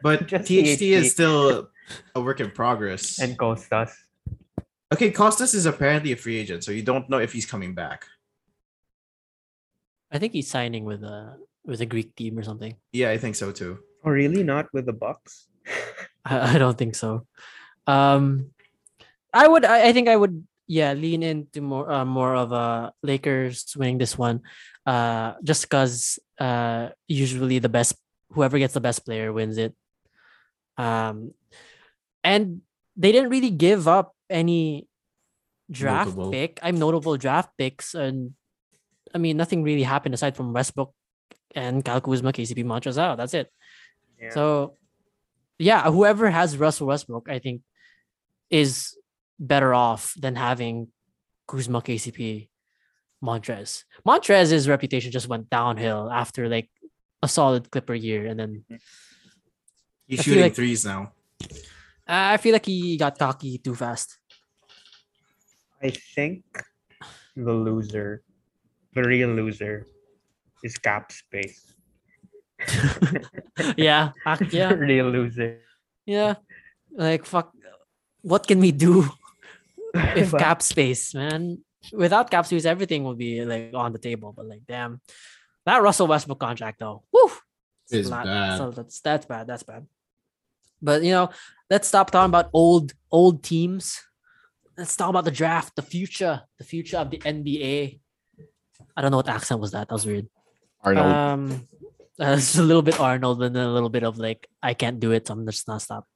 but THT THT. is still a work in progress. and Kostas. okay, Kostas is apparently a free agent, so you don't know if he's coming back. I think he's signing with a with a Greek team or something. Yeah, I think so too. Oh, really? Not with the Bucks? I, I don't think so. Um, I would. I, I think I would. Yeah, lean into more uh, more of a Lakers winning this one. Uh, just because uh usually the best whoever gets the best player wins it. Um, and they didn't really give up any draft Notable. pick. I'm notable draft picks, and I mean nothing really happened aside from Westbrook and Kyle Kuzma, KCP Montrezl out. That's it. Yeah. So, yeah, whoever has Russell Westbrook, I think, is better off than having Kuzma, KCP, Montrezl. Montrezl's reputation just went downhill after like a solid Clipper year, and then He's shooting like- threes now. I feel like he got cocky too fast. I think the loser, the real loser, is cap space. yeah, ac- yeah, real loser. yeah. Like fuck, what can we do if But cap space, man? Without cap space, everything will be like on the table. But like, damn, that Russell Westbrook contract though, woo, Is a lot. bad. So that's that's bad. That's bad. But you know, let's stop talking about old old teams. Let's talk about the draft, the future, the future of the NBA. I don't know what accent was that. That was weird. Arnold. Um, uh, it's a little bit Arnold and then a little bit of like I can't do it, so I'm just not stop.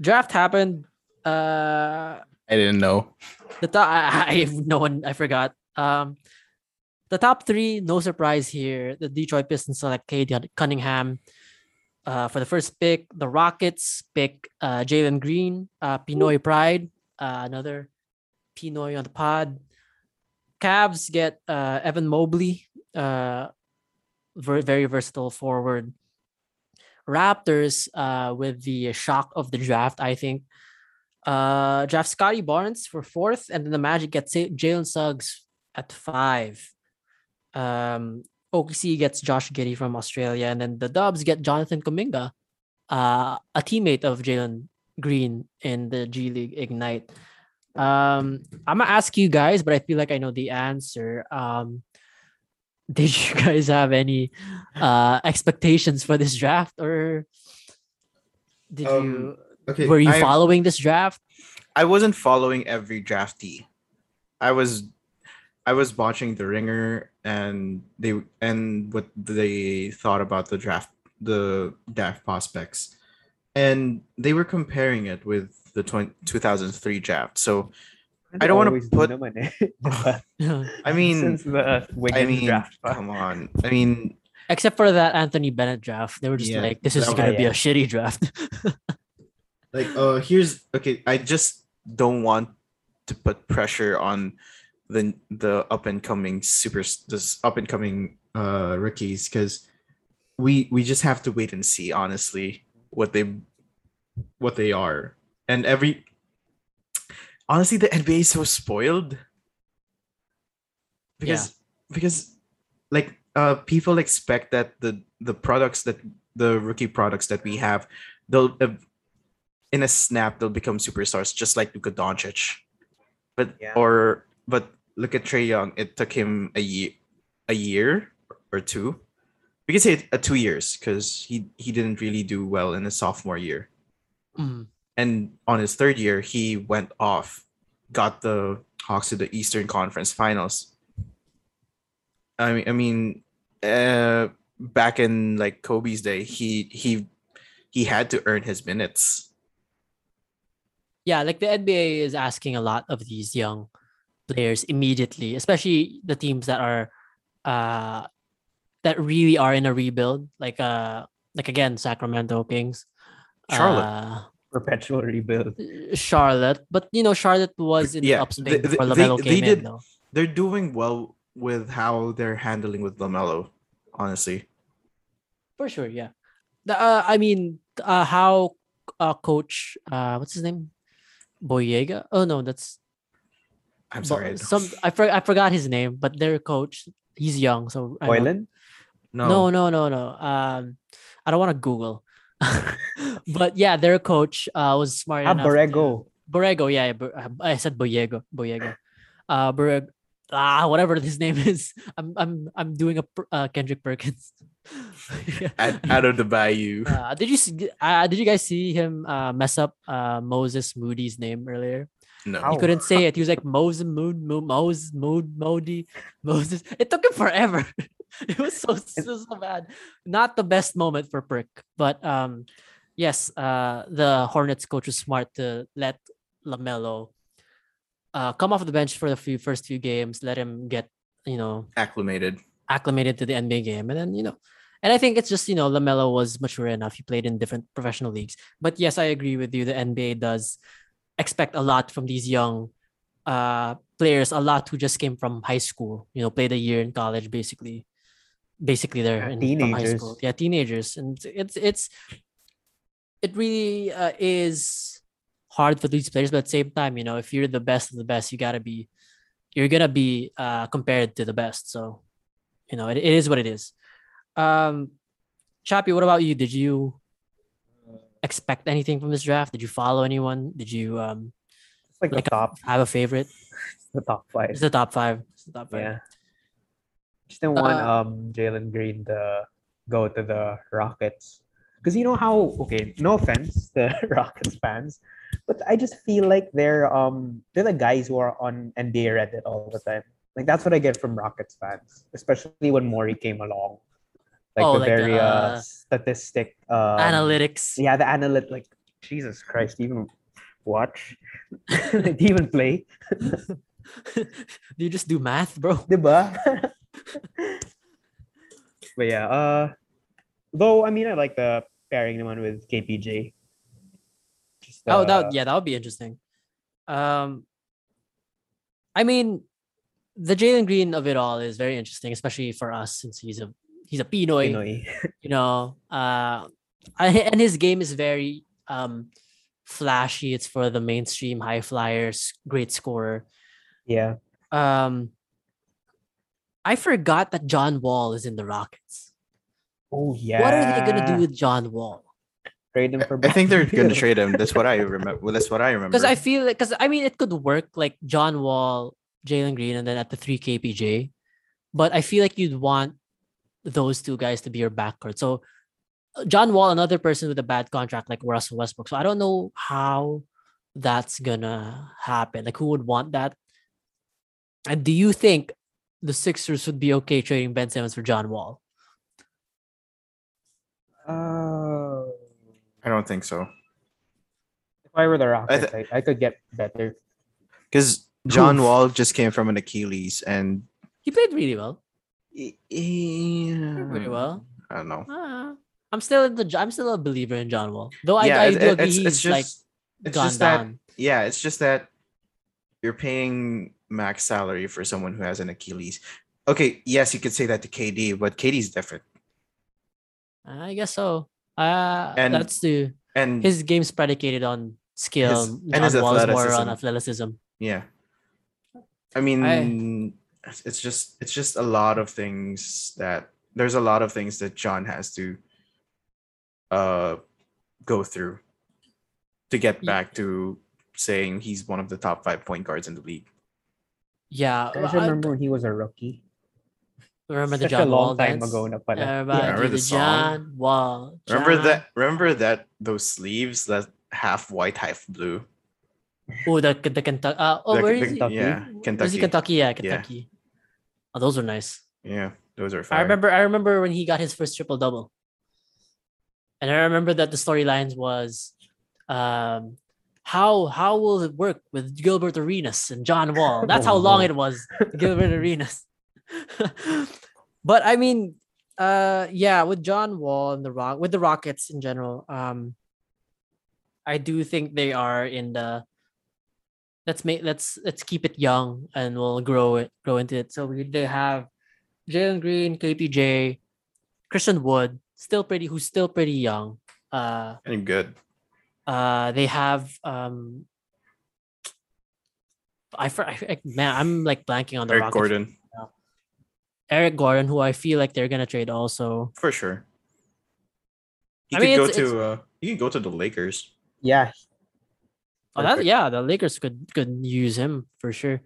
Draft happened. Uh, I didn't know. the top. I, I no one. I forgot. Um, the top three, no surprise here. The Detroit Pistons select Cade Cunningham. Uh, for the first pick, the Rockets pick uh, Jalen Green, uh, Pinoy Pride, uh, another Pinoy on the pod. Cavs get uh, Evan Mobley, uh, very, very versatile forward. Raptors, uh, with the shock of the draft, I think, uh, draft Scottie Barnes for fourth, and then the Magic gets Jalen Suggs at five. Um, OKC gets Josh Giddey from Australia, and then the Dubs get Jonathan Kuminga, uh, a teammate of Jalen Green in the G League Ignite. Um, I'm gonna ask you guys, but I feel like I know the answer. Um, did you guys have any uh expectations for this draft, or did Um, you Okay, were you I- following this draft? I wasn't following every draftee. I was I was watching The Ringer and they and what they thought about the draft the draft prospects. And they were comparing it with the 20, 2003 draft. So I don't wanna Always put- naman. I mean since the Wiggins I mean draft. pa. come on. I mean Except for that Anthony Bennett draft, they were just Yeah, like, "This is gonna be yeah. a shitty draft." like uh here's okay, I just don't want to put pressure on the the up and coming super this up and coming uh rookies because we we just have to wait and see honestly what they what they are. And every honestly the nba is so spoiled. Because because like uh people expect that the the products that the rookie products that we have they'll uh, in a snap they'll become superstars just like Luka Doncic. But Yeah. or but look at Trae Young. It took him a year a year or two. We could say uh, two years because he he didn't really do well in his sophomore year. Mm. and on his third year he went off got the hawks to the eastern conference finals. I mean i mean uh back in like kobe's day he he he had to earn his minutes. Yeah, like the NBA is asking a lot of these young players immediately, especially the teams that are uh that really are in a rebuild, like uh like again Sacramento Kings, Charlotte. Perpetual rebuild. uh, Charlotte, but you know Charlotte was in Yeah, the upswing they- before they- Lamelo they came did- in, though. they're doing well with how they're handling with lamelo honestly For sure, yeah. the, uh, I mean, uh, how uh, coach, uh, what's his name? Boyega? Oh no, that's I'm sorry. I some. I for, I forgot his name, but their coach, he's young, so I don't- Boylan? No, No, no, no, no. Um, I don't want to Google, but yeah, their coach uh was smart Ah, enough. to- Borrego. Borrego, yeah, yeah, uh, I said Boyego, Boyego. Uh, Borrego, ah, whatever his name is. I'm, I'm, I'm doing a uh, Kendrick Perkins. Yeah. out, out of the bayou. Uh, did you see? Uh, did you guys see him uh, mess up uh, Moses Moody's name earlier? No. He couldn't say it. He was like Moses Mood, Mo- Moses Mood, Modi, Moses. It took him forever. it was so so, so bad. Not the best moment for Prick, but um, yes, uh, the Hornets coach was smart to let Lamelo uh come off the bench for the few first few games, let him get you know Acclimated. acclimated to the NBA game. And then, you know, and I think it's just, you know, LaMelo was mature enough. He played in different professional leagues. But yes, I agree with you. The NBA does expect a lot from these young uh players, a lot who just came from high school, you know, played a year in college basically. Basically they're in, from high teenagers. school. Yeah, teenagers. And it's it's it really uh, is hard for these players, but at the same time, you know, if you're the best of the best, you gotta be you're gonna be uh compared to the best. So you know, it, it is what it is. Um, Chappie, what about you? Did you expect anything from this draft? Did you follow anyone? Did you um It's like Like the top, have a favorite? the top five. It's the top five. It's the top five. Yeah. Just didn't want Uh, um Jalen Green to go to the Rockets. Because you know how okay, no offense to Rockets fans, but I just feel like they're um they're the guys who are on NBA Reddit all the time. Like that's what I get from Rockets fans, especially when Morey came along. Like Oh, the like, very uh, uh, statistic um, Analytics. Yeah, the analytic like Jesus Christ, even watch? do even play? do you just do math, bro? Diba? but yeah, uh though I mean I like the pairing the one with KPJ. Just, Oh, uh, that yeah, that would be interesting. Um, I mean, the Jalen Green of it all is very interesting, especially for us since he's a he's a Pinoy. Pinoy. you know uh and his game is very um flashy it's for the mainstream high flyers great scorer Yeah. um i forgot that john wall is in the rockets Oh yeah. what are they gonna do with john wall trade him for I think they're gonna trade him. That's what I remember. Well, that's what I remember. because i feel like because i mean it could work like john wall jalen green and then at the 3 kpj but i feel like you'd want those two guys to be your backcourt so uh, john wall another person with a bad contract like russell westbrook so i don't know how that's gonna happen like who would want that and do you think the sixers would be okay trading ben simmons for john wall Oh. I don't think so. if I were the I Rockets, I, I could get better. Because John Oof. Wall just came from an Achilles, and he played really well yeah, really well I don't know. Ah, i'm still in the i'm still a believer in john wall though i, yeah, I it- do agree it's, he's it's just like it's gone just that yeah, it's just that you're paying max salary for someone who has an Achilles. Okay, yes, you could say that to KD, but KD's different, I guess so. Uh, And that's the and his game's predicated on skill. His- and his Wall is more on athleticism. yeah, I mean, it's just it's just a lot of things that there's a lot of things that John has to uh go through to get Ye- back to saying he's one of the top five point guards in the league. Yeah, I well, just I- remember when he was a rookie. remember the John a Wall long time dance? ago na pala. Everybody Remember do the the? John Wall. Remember that? Remember that those sleeves that half white, half blue. Oh, the the Kentucky. Uh, oh, The- where the- is he? Kentucky? Yeah, Where's Kentucky. he? Kentucky. Yeah, Yeah. Kentucky. Oh, those are nice. Yeah, those are. Fire. I remember. I remember when he got his first triple double, and I remember that the storylines was, um, how how will it work with Gilbert Arenas and John Wall? That's how long it was. Gilbert Arenas. but I mean, uh, yeah, with John Wall and the Rock, with the Rockets in general, um, I do think they are in the. Let's make let's let's keep it young and we'll grow it grow into it. So we they have Jalen Green, KPJ, Christian Wood, still pretty who's still pretty young. Uh And good. uh they have um I, for, I I- man I'm like blanking on the Eric Rockets. Gordon, Eric Gordon who I feel like they're gonna trade also. for sure. You I could mean, go it's- to uh, you can go to the Lakers. Yeah, Oh, that yeah, the Lakers could could use him for sure.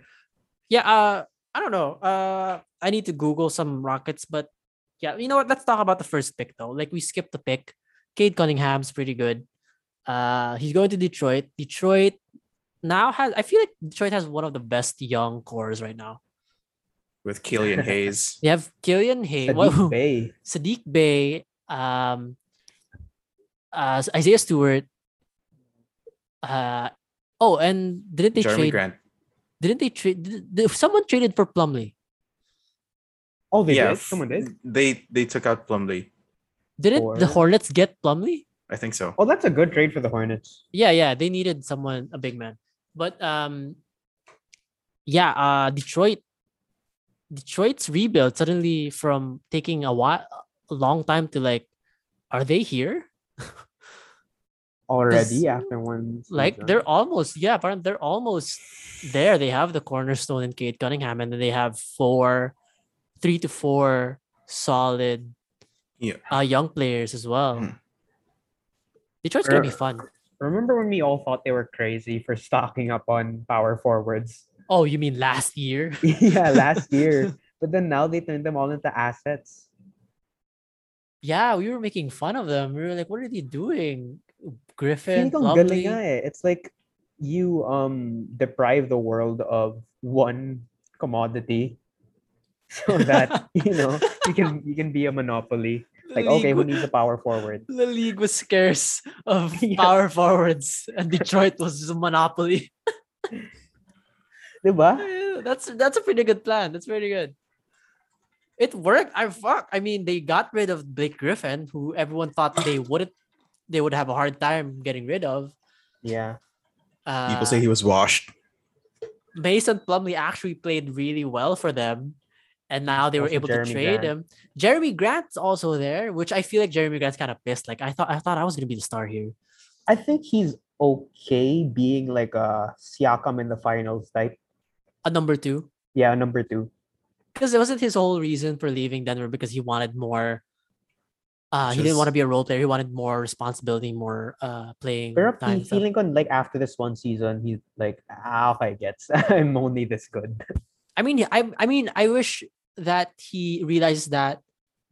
Yeah, uh, I don't know. Uh, I need to Google some Rockets, but yeah, you know what? Let's talk about the first pick though. Like we skipped the pick. Cade Cunningham's pretty good. Uh, he's going to Detroit. Detroit now has. I feel like Detroit has one of the best young cores right now. with Killian Hayes. They have Killian Hay, Sadiq Bey. Sadiq Bey, um, uh, Isaiah Stewart. Uh, oh, and didn't they Jerami trade? Grant. Didn't they trade? Did, did- someone traded for Plumlee. Oh, they yeah, did. Someone did. They they took out Plumlee. Didn't the Hornets get Plumlee? I think so. Oh, that's a good trade for the Hornets. Yeah, yeah, they needed someone, a big man. But um, yeah, uh, Detroit, Detroit's rebuild suddenly from taking a while, a long time to like, are they here? Already after one. Like they're almost, yeah, but they're almost there. They have the cornerstone in Cade Cunningham, and then they have four, three to four solid, Yeah. uh, young players as well. Mhm. Detroit's gonna be fun. Remember when we all thought they were crazy for stocking up on power forwards? Oh, you mean last year? yeah, last year. But then now they turned them all into assets. Yeah, we were making fun of them. We were like, "What are they doing?" Griffin, Feeling ang galing Plumlee. nga eh. It's like you um deprive the world of one commodity so that you know you can you can be a monopoly. Like okay, who needs a power forward? the league was scarce of Yeah. power forwards, and Detroit was just a monopoly. Diba? That's that's a pretty good plan. That's pretty good. It worked. I fuck. I mean, they got rid of Blake Griffin, who everyone thought they wouldn't. They would have a hard time getting rid of. Yeah. Uh, People say he was washed. Mason Plumlee actually played really well for them, and now they were able Jerami to trade Grant. him. Jerami Grant's also there, which I feel like Jerami Grant's kind of pissed. Like I thought, I thought I was gonna be the star here. I think he's okay being like a Siakam in the finals type. A number two, Yeah, a number two. because it wasn't his whole reason for leaving Denver because he wanted more. Uh, he didn't want to be a role player. He wanted more responsibility, more uh playing Pero time. fe- and stuff. feeling on like after this one season, he's like, ah, okay, gets. I'm only this good. I mean, I I mean, I wish that he realizes that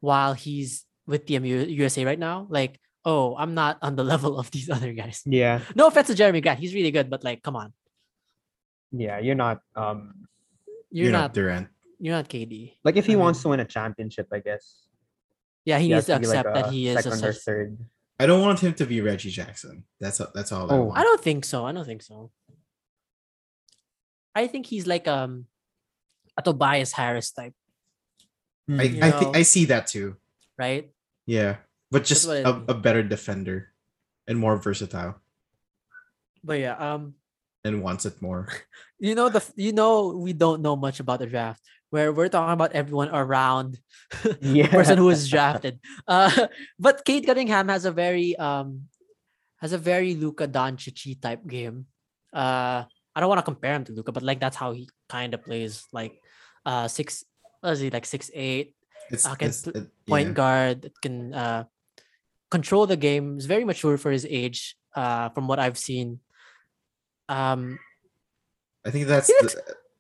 while he's with the USA right now, like, oh, I'm not on the level of these other guys. Yeah. No offense to Jerami Grant, he's really good, but like, come on, Yeah, you're not um you're, not, Durant. you're not KD. like if he I wants mean- to win a championship, I guess. Yeah, he he needs has to be, like, accept that he is. A second or third. I don't want him to be Reggie Jackson. That's that's all I Oh. want. I don't think so. I don't think so. I think he's like um a Tobias Harris type, Hmm. I, you I think know. I see that too. right? Yeah, but just what I a, mean. a better defender and more versatile But yeah, um, and wants it more. you know the you know we don't know much about the draft where we're talking about everyone around Yeah. the person who was drafted. Uh, but Cade Cunningham has a very um has a very Luka Doncic type game. Uh, I don't want to compare him to Luka, but like that's how he kind of plays. Like, uh, six, what is he like six eight It's, I can it's it- point yeah. guard that can uh control the game. Is very mature for his age. Uh, from what I've seen. Um, I think that's He the,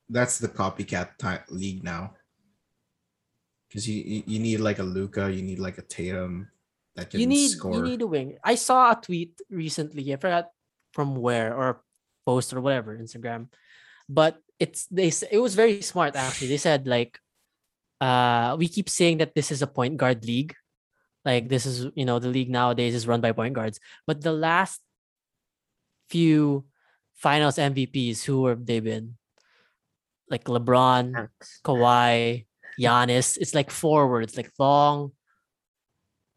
that's the copycat type league now. Because you, you need like a Luka, you need like a Tatum that can you need score. you need a wing. I saw a tweet recently. I forgot from where or post or whatever Instagram, but it's they. It was very smart actually. They said like, uh, we keep saying that this is a point guard league, like this is you know the league nowadays is run by point guards, but the last few finals MVPs who have they been? Like LeBron, Thanks. Kawhi, Giannis. It's like forwards, like long,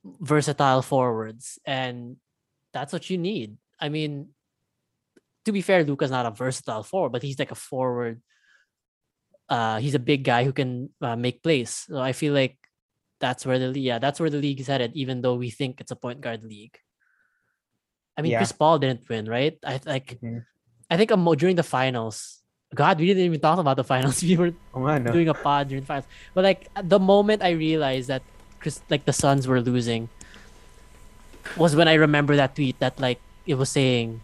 versatile forwards, and that's what you need. I mean, to be fair, Luka's not a versatile forward, but he's like a forward. Uh, he's a big guy who can uh, make plays. So I feel like that's where the yeah, that's where the league is headed, even though we think it's a point guard league. I mean, Yeah. Chris Paul didn't win, right? I like Mhm. I think a mo- during the finals. God, we didn't even talk about the finals. We were Oh, no? doing a pod during the finals. But like the moment I realized that Chris like the Suns were losing was when I remember that tweet that like it was saying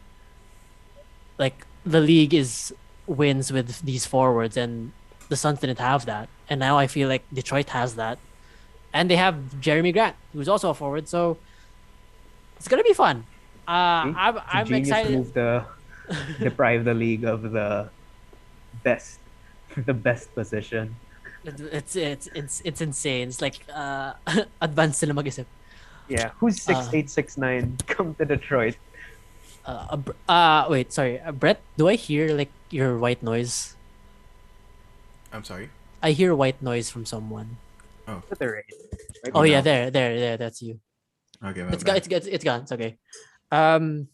like the league is wins with these forwards and the Suns didn't have that. And now I feel like Detroit has that. And they have Jerami Grant, who's also a forward, so it's gonna be fun. Uh, I'm, I'm excited. move to deprive the league of the best, the best position. It's it's it's it's insane. It's like uh advanced sila mag-isip. Yeah, who's Uh, six eight six nine? Come to Detroit. Uh, uh, uh wait, sorry. Uh, Brett, do I hear like your white noise? I'm sorry. I hear white noise from someone. To the right. Right Oh yeah, now. there, there, there. That's you. Okay, It's got, bad. it's, it's, it's gone. It's okay. Um.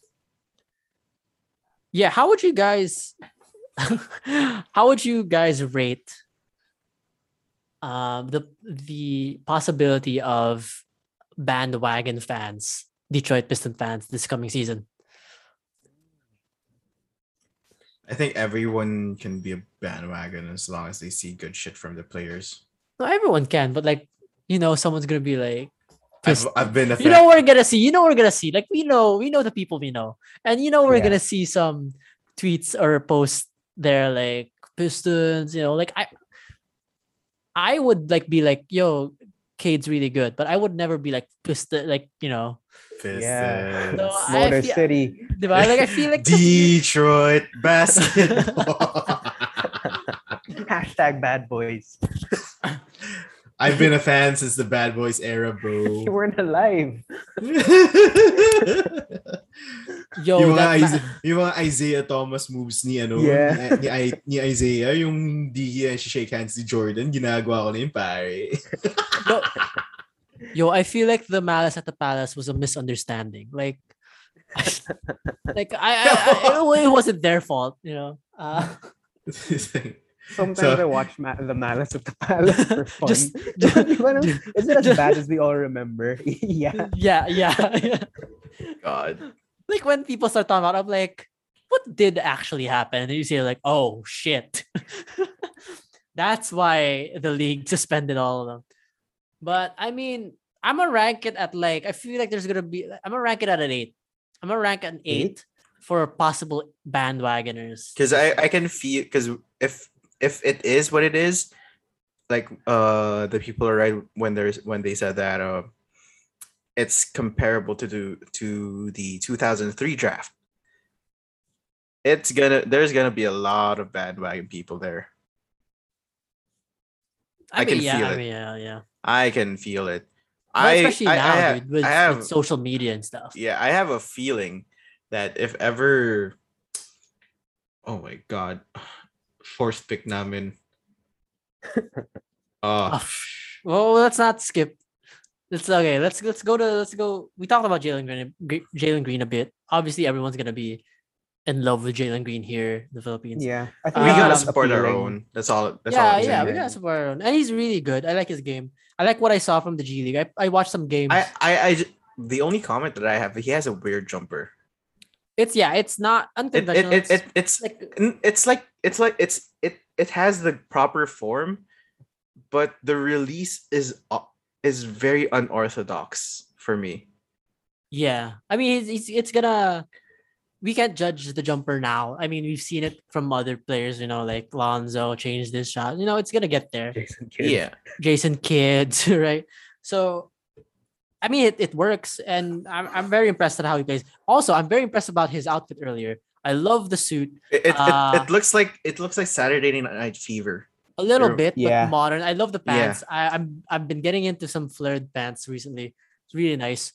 Yeah, how would you guys? how would you guys rate? Um, the the possibility of bandwagon fans, Detroit Piston fans, this coming season. I think everyone can be a bandwagon as long as they see good shit from the players. No, everyone can, but like, you know, someone's gonna be like, I've. I've been a you know, we're gonna see. You know, we're gonna see. Like, we know, we know the people we know, and you know, we're Yeah. gonna see some tweets or posts there like Pistons. You know, like I, I would like be like, yo, Cade's really good, but I would never be like Piston, like you know, Yeah. No, I Motor feel- City. diba? Like I feel like 'cause you- Detroit basketball. Hashtag bad boys. I've been a fan since the Bad Boys era, bro. You weren't alive. Yo, yung, mga Isiah, yung mga Isiah Thomas moves ni ano Yeah. ni, ni, ni Isiah yung di uh, shake hands ni Jordan ginagawa ko na yun pare yo, yo, I feel like the malice at the palace was a misunderstanding. Like, like I, I, I it wasn't their fault, you know. Uh, Sometimes So- I watch Ma- the Malice at the Palace for fun. Just- Di ba? Is it as just- bad as we all remember? yeah. yeah, yeah, yeah. God. Like when people start talking about, I'm like, what did actually happen? And you say like, oh shit. That's why the league suspended all of them. But I mean, I'm gonna rank it at like I feel like there's gonna be I'm gonna rank it at an eight. I'm gonna rank an eight, for possible bandwagoners. because I I can feel because if if it is what it is, like uh the people are right when there's when they said that uh it's comparable to do to the 2003 draft. It's gonna there's gonna be a lot of bandwagon people there. I mean, can yeah, feel I it. mean, yeah, yeah. I can feel it. Well, I, especially I, now, I have, dude, with, I have with social media and stuff. yeah, I have a feeling that if ever oh my god fourth pick namin Oh, oh well, let's not skip. Let's okay. Let's let's go to let's go. We talked about Jalen Green, Jalen Green a bit. Obviously, everyone's gonna be in love with Jalen Green here in the Philippines. Yeah. I we gotta Um, support our own. That's all. That's yeah, I'm yeah, we gotta support our own. And he's really good. I like his game. I like what I saw from the G League. I, I watched some games. I, I, I, the only comment that I have, he has a weird jumper. it's yeah, it's not unconventional. it, it, it, it's like it's like it's like it's it it has the proper form, but the release is is very unorthodox for me. yeah. I mean, it's, it's it's gonna. We can't judge the jumper now. I mean, we've seen it from other players. You know, like Lonzo changed this shot. You know, it's gonna get there. Jason Kidd. Yeah, Jason Kidd, right? So, I mean, it, it works, and I'm, I'm very impressed at how he plays. Also, I'm very impressed about his outfit earlier. I love the suit it, it, Uh, it, it looks like it looks like Saturday Night Fever. A little True. bit, Yeah. but modern. I love the Yeah. pants. I, I'm I've been getting into some flared pants recently. It's really nice.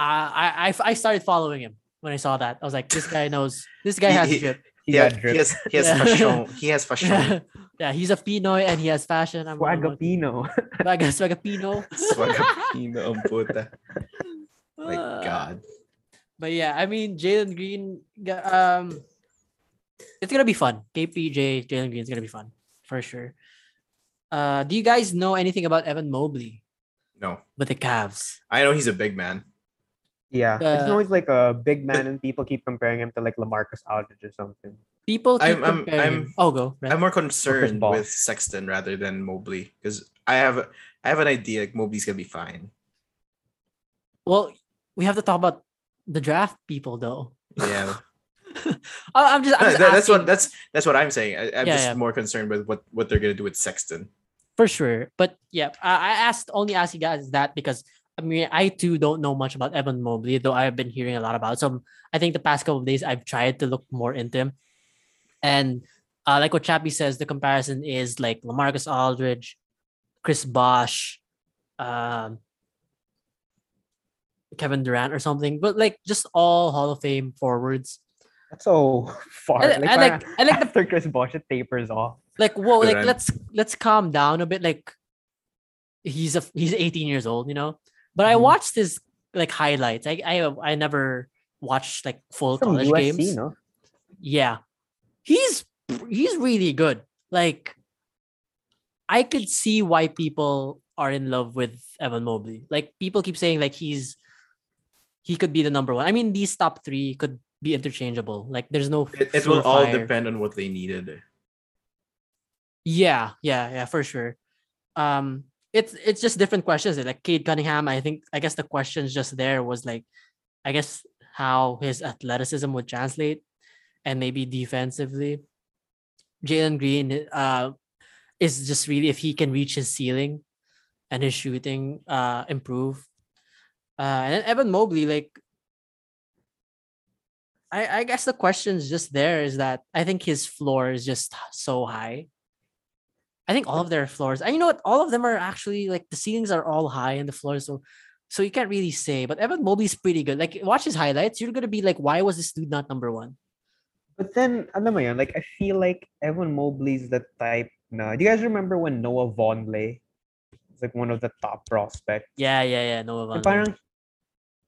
Uh, I, I I started following him when I saw that. I was like, this guy knows. This guy He- has he- drip. He yeah, drip. he has he has Yeah. fashion. He has fashion. yeah, he's a Pinoy and he has fashion. I'm, I'm like, Swagapino. Swag- Swagapino. Swagapino ang puta. My Uh, God. But yeah, I mean Jalen Green, um, it's gonna be fun. KPJ Jalen Green is gonna be fun for sure. Uh, do you guys know anything about Evan Mobley? No, with the Cavs. I know he's a big man. Yeah, it's Uh, always like a big man, and people keep comparing him to like Lamarcus Aldridge or something. People keep I'm- I'm- comparing. I'm- oh, go. Brent. I'm more concerned with Sexton rather than Mobley because I have I have an idea like Mobley's gonna be fine. Well, we have to talk about the draft people though. Yeah, I- I'm just. I'm just that- that's what that's that's what I'm saying. I, I'm Yeah, just yeah. more concerned with what what they're gonna do with Sexton. for sure. But yeah, I, I asked only asked you guys that because I mean I too don't know much about Evan Mobley, though I've been hearing a lot about. So I think the past couple of days I've tried to look more into him, and uh, like what Chappie says, the comparison is like Lamarcus Aldridge, Chris Bosh, um, Kevin Durant or something, but like just all Hall of Fame forwards. That's so far. And- like, and, like- parang and, like, the- after Chris Bosh, it tapers off. like whoa like Durant. let's let's calm down a bit like he's a he's 18 years old you know but i Mhm. watched his like highlights i i, I never watched like full From college USC, games no? yeah he's he's really good like i could see why people are in love with evan mobley like people keep saying like he's he could be the number one i mean these top three could be interchangeable like there's no It, it will all depend on what they needed. Yeah, yeah, yeah, for sure. Um, it's it's just different questions. Like Cade Cunningham, I think I guess the questions just there was like, I guess how his athleticism would translate, and maybe defensively. Jalen Green, uh, is just really if he can reach his ceiling, and his shooting uh improve. Uh, and Evan Mobley, like, I I guess the question is just there is that I think his floor is just so high. I think all of their floors, and you know what? All of them are actually like the ceilings are all high and the floors, so so you can't really say. But Evan Mobley's pretty good. Like watch his highlights, you're gonna be like, why was this dude not number one? But then, alam mo yun, like, I feel like Evan Mobley's the type na, do you guys remember when Noah Vonleh was like one of the top prospects? Yeah, yeah, yeah. Noah parang,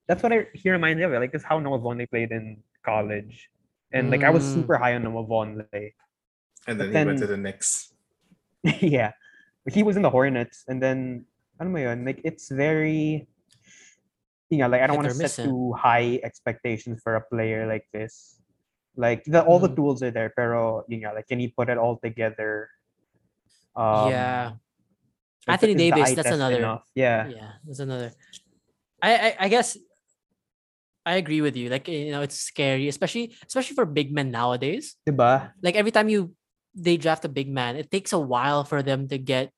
that's what I he reminds me of. Like, this how Noah Vonleh played in college. And like, I was Mm. super high on Noah Vonleh. And then But he went to then- the Knicks. yeah. He was in the Hornets. And then, ano mo yun, like, it's very, you know, like, I don't want to set too high expectations for a player like this. Like, the, all the Mhm. tools are there, pero, you know, like, can he put it all together? Um, yeah, Anthony Davis, that's another- enough? Yeah. yeah. There's another. I, I I guess I agree with you. Like you know, it's scary, especially especially for big men nowadays. Diba? Like every time you they draft a big man, it takes a while for them to get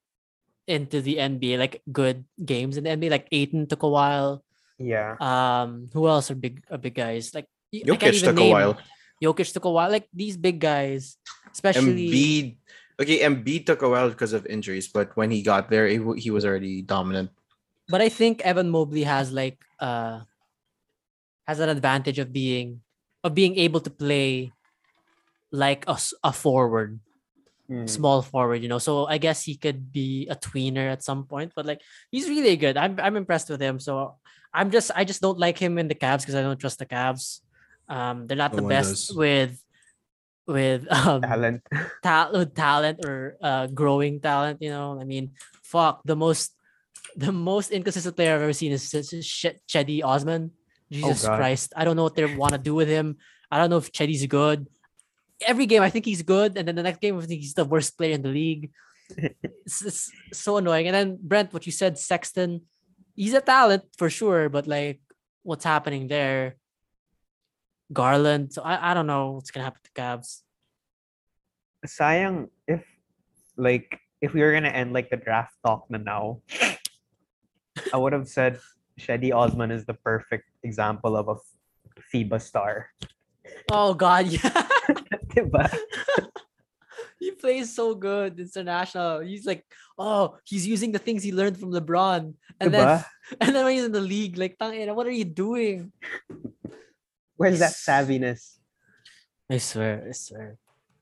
into the NBA, like good games in the NBA. Like Ayton took a while. Yeah. Um, who else are big uh, big guys? Like y- I can't Jokic even took a while. Jokic took a while. Like these big guys, especially Embiid, okay, Embiid took a while because of injuries, but when he got there, he, he was already dominant. but I think Evan Mobley has like uh has an advantage of being of being able to play like a, a forward, Mm. small forward, you know. So I guess he could be a tweener at some point, but like he's really good. I'm I'm impressed with him. So I'm just I just don't like him in the Cavs because I don't trust the Cavs. Um, they're not No the best does. with with um Talent. ta- with talent or uh growing talent you know i mean fuck the most the most inconsistent player i've ever seen is is- is Ch- Cedi osman Oh, jesus God. christ. I don't know what they want to do with him. I don't know if Chedi's good. Every game i think he's good and then the next game i think he's the worst player in the league. It's, it's so annoying. And then brent what you said sexton he's a talent for sure but like what's happening there? Garland so i, I don't know what's gonna happen to Cavs. sayang if like if we were gonna end like the draft talk now, I would have said Shady Osman is the perfect example of a FIBA star. Oh God, yeah. Diba? he plays so good international. He's like, oh, he's using the things he learned from LeBron, and then and then when he's in the league, like, "Tangina, what are you doing? Where's that savviness? I swear, I swear.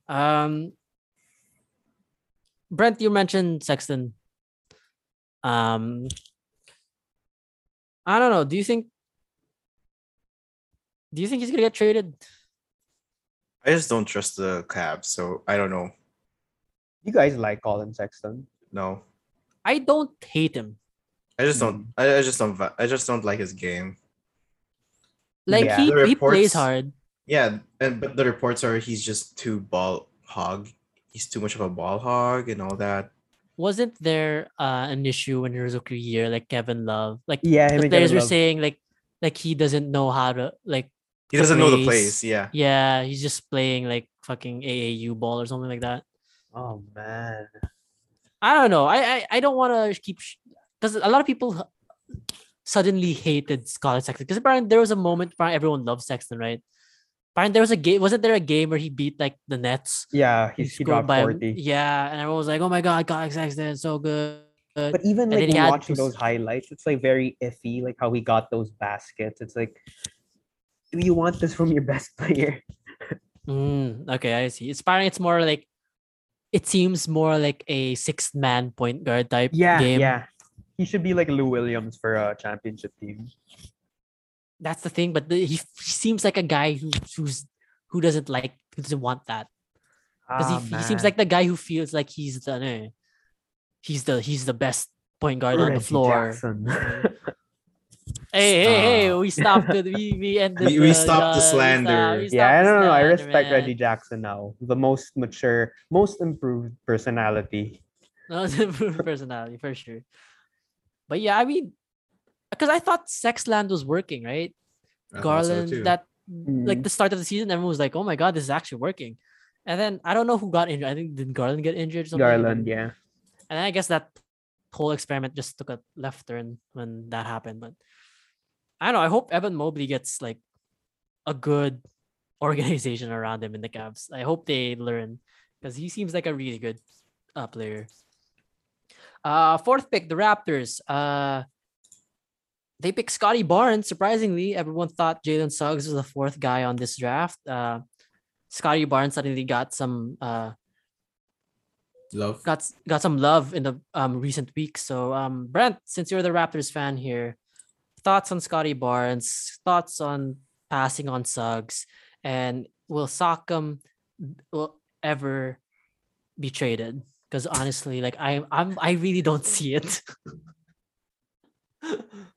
Um, Brent, you mentioned Sexton. Um, I don't know. Do you think? Do you think he's gonna get traded? I just don't trust the Cavs, so I don't know. You guys like Collin Sexton? No, I don't hate him. I just don't. Hmm. I, I just don't. I just don't like his game. Like Yeah. he, The he plays hard. Yeah, and but the reports are he's just too ball hog. He's too much of a ball hog and all that. Wasn't there uh, an issue when he was rookie year, like Kevin Love? Like Yeah, him the players Kevin were Love. saying like like he doesn't know how to like He doesn't know the plays. plays. Yeah. yeah, he's just playing like fucking AAU ball or something like that. Oh man. I don't know. I I, I don't want to keep because a lot of people suddenly hated Scott Sexton because apparently there was a moment where everyone loved Sexton, right? Apparently there was a game. Wasn't there a game where he beat like the Nets? Yeah, he, he scored dropped by- 40. Yeah, and everyone was like, "Oh my god, God Sexton, so good." But even And like when watching those- those highlights, it's like very iffy, like how he got those baskets. It's like, do you want this from your best player? Mm, okay, I see. It's it's more like it seems more like a sixth man point guard type Yeah, game. yeah. He should be like Lou Williams for a championship team. That's the thing, but the, he, f- he seems like a guy who who's who doesn't like who doesn't want that because Ah, he, he seems like the guy who feels like he's the he's the he's the best point guard on the floor. Hey, hey, hey! We stopped it. We we ended. We- we the- stopped the we slander. we yeah, I stopped the don't know. I respect man. Reggie Jackson now. The most mature, most improved personality. It's improved personality for sure. But yeah, I mean, because I thought Sexland was working, right? I thought so Garland, too. that like Mm. the start of the season, everyone was like, "Oh my god, this is actually working." And then I don't know who got injured. I think did Garland get injured? Or something? Garland, yeah. And I guess that whole experiment just took a left turn when that happened. But I don't know. I hope Evan Mobley gets like a good organization around him in the Cavs. I hope they learn because he seems like a really good uh, player. Uh, fourth pick, the Raptors. Uh, they picked Scottie Barnes. Surprisingly, everyone thought Jalen Suggs was the fourth guy on this draft. Uh, Scottie Barnes suddenly got some uh, Love. got got some love in the um recent weeks. So um Brent, since you're the Raptors fan here, thoughts on Scottie Barnes, thoughts on passing on Suggs, and will Siakam will ever be traded? Because honestly, like I I'm I really don't see it.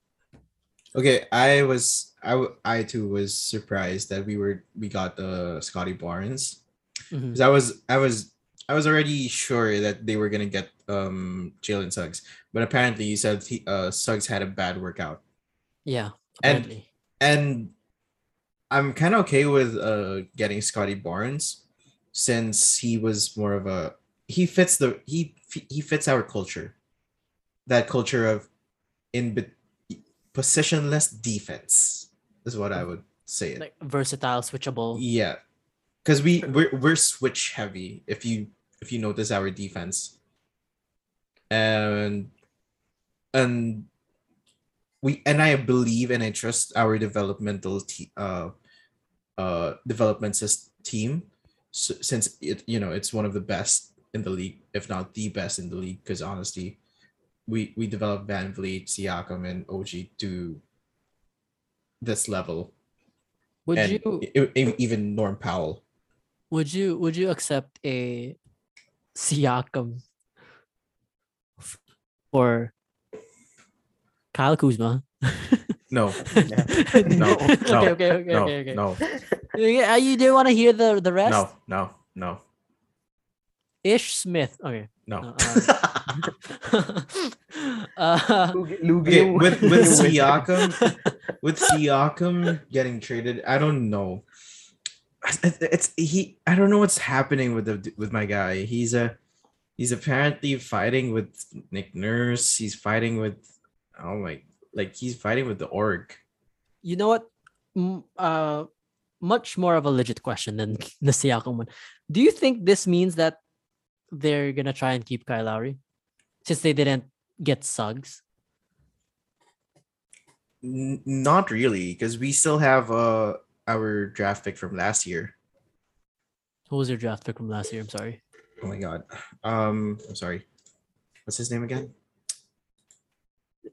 Okay, I was I I too was surprised that we were we got the Scottie Barnes. Because I was I was I was already sure that they were gonna get um Jalen Suggs, but apparently you said he, uh Suggs had a bad workout, Yeah, And- apparently. and I'm kind of okay with uh getting Scottie Barnes since he was more of a he fits the he he fits our culture, that culture of in positionless defense is what I would say it. like versatile, switchable. Yeah, because we we're, we're switch heavy. If you if you notice our defense, and and we and I believe and I trust our developmental te- uh uh development team s since it you know it's one of the best in the league, if not the best in the league. Because honestly, we we developed VanVleet, Siakam, and OG to this level Would and you even Norm Powell. would you would you accept a Siakam f- for Kyle Kuzma? No, no, no, okay, okay, okay, no, okay, okay. no, Yeah, you do want to hear the the rest? no, no, no, Ish Smith. Okay. no. uh, Lugi- Lugi okay, with with. Siakam, with Siakam getting traded, I don't know. It's, it's he. I don't know what's happening with the with my guy. He's a he's apparently fighting with Nick Nurse. He's fighting with oh my like he's fighting with the org. you know what? Uh, much more of a legit question than the Siakam one. Do you think this means that they're gonna try and keep Kyle Lowry since they didn't get Suggs? N- not really, because we still have uh our draft pick from last year. Who was your draft pick from last year? I'm sorry. Oh my god. Um, I'm sorry. What's his name again?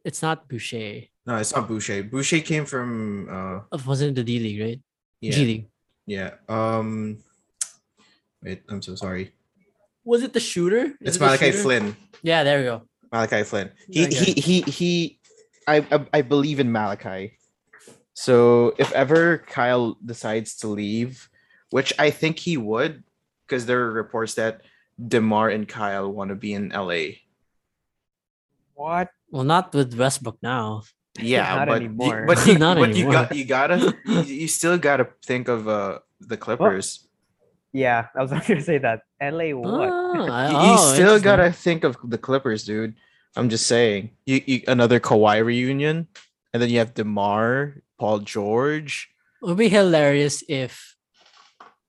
It's not Boucher. No, it's not Boucher. Boucher came from uh It wasn't the D League, right? yeah, G League. yeah. Um wait, I'm so sorry. Was it the shooter? Is It's it Malachi shooter? Flynn. Yeah, there we go. Malachi Flynn. He Okay. he he he. I, I I believe in Malachi. So if ever Kyle decides to leave, which I think he would, because there are reports that Demar and Kyle want to be in LA. What? Well, not with Westbrook now. Yeah, Not but anymore. You, but you, Not but you anymore. got you gotta you, you still gotta think of uh the Clippers. Yeah, I was going to say that. LA what? Ah, I- You, you oh, still gotta think of the Clippers, dude. I'm just saying. You, you another Kawhi reunion, and then you have Demar, Paul George. It would be hilarious if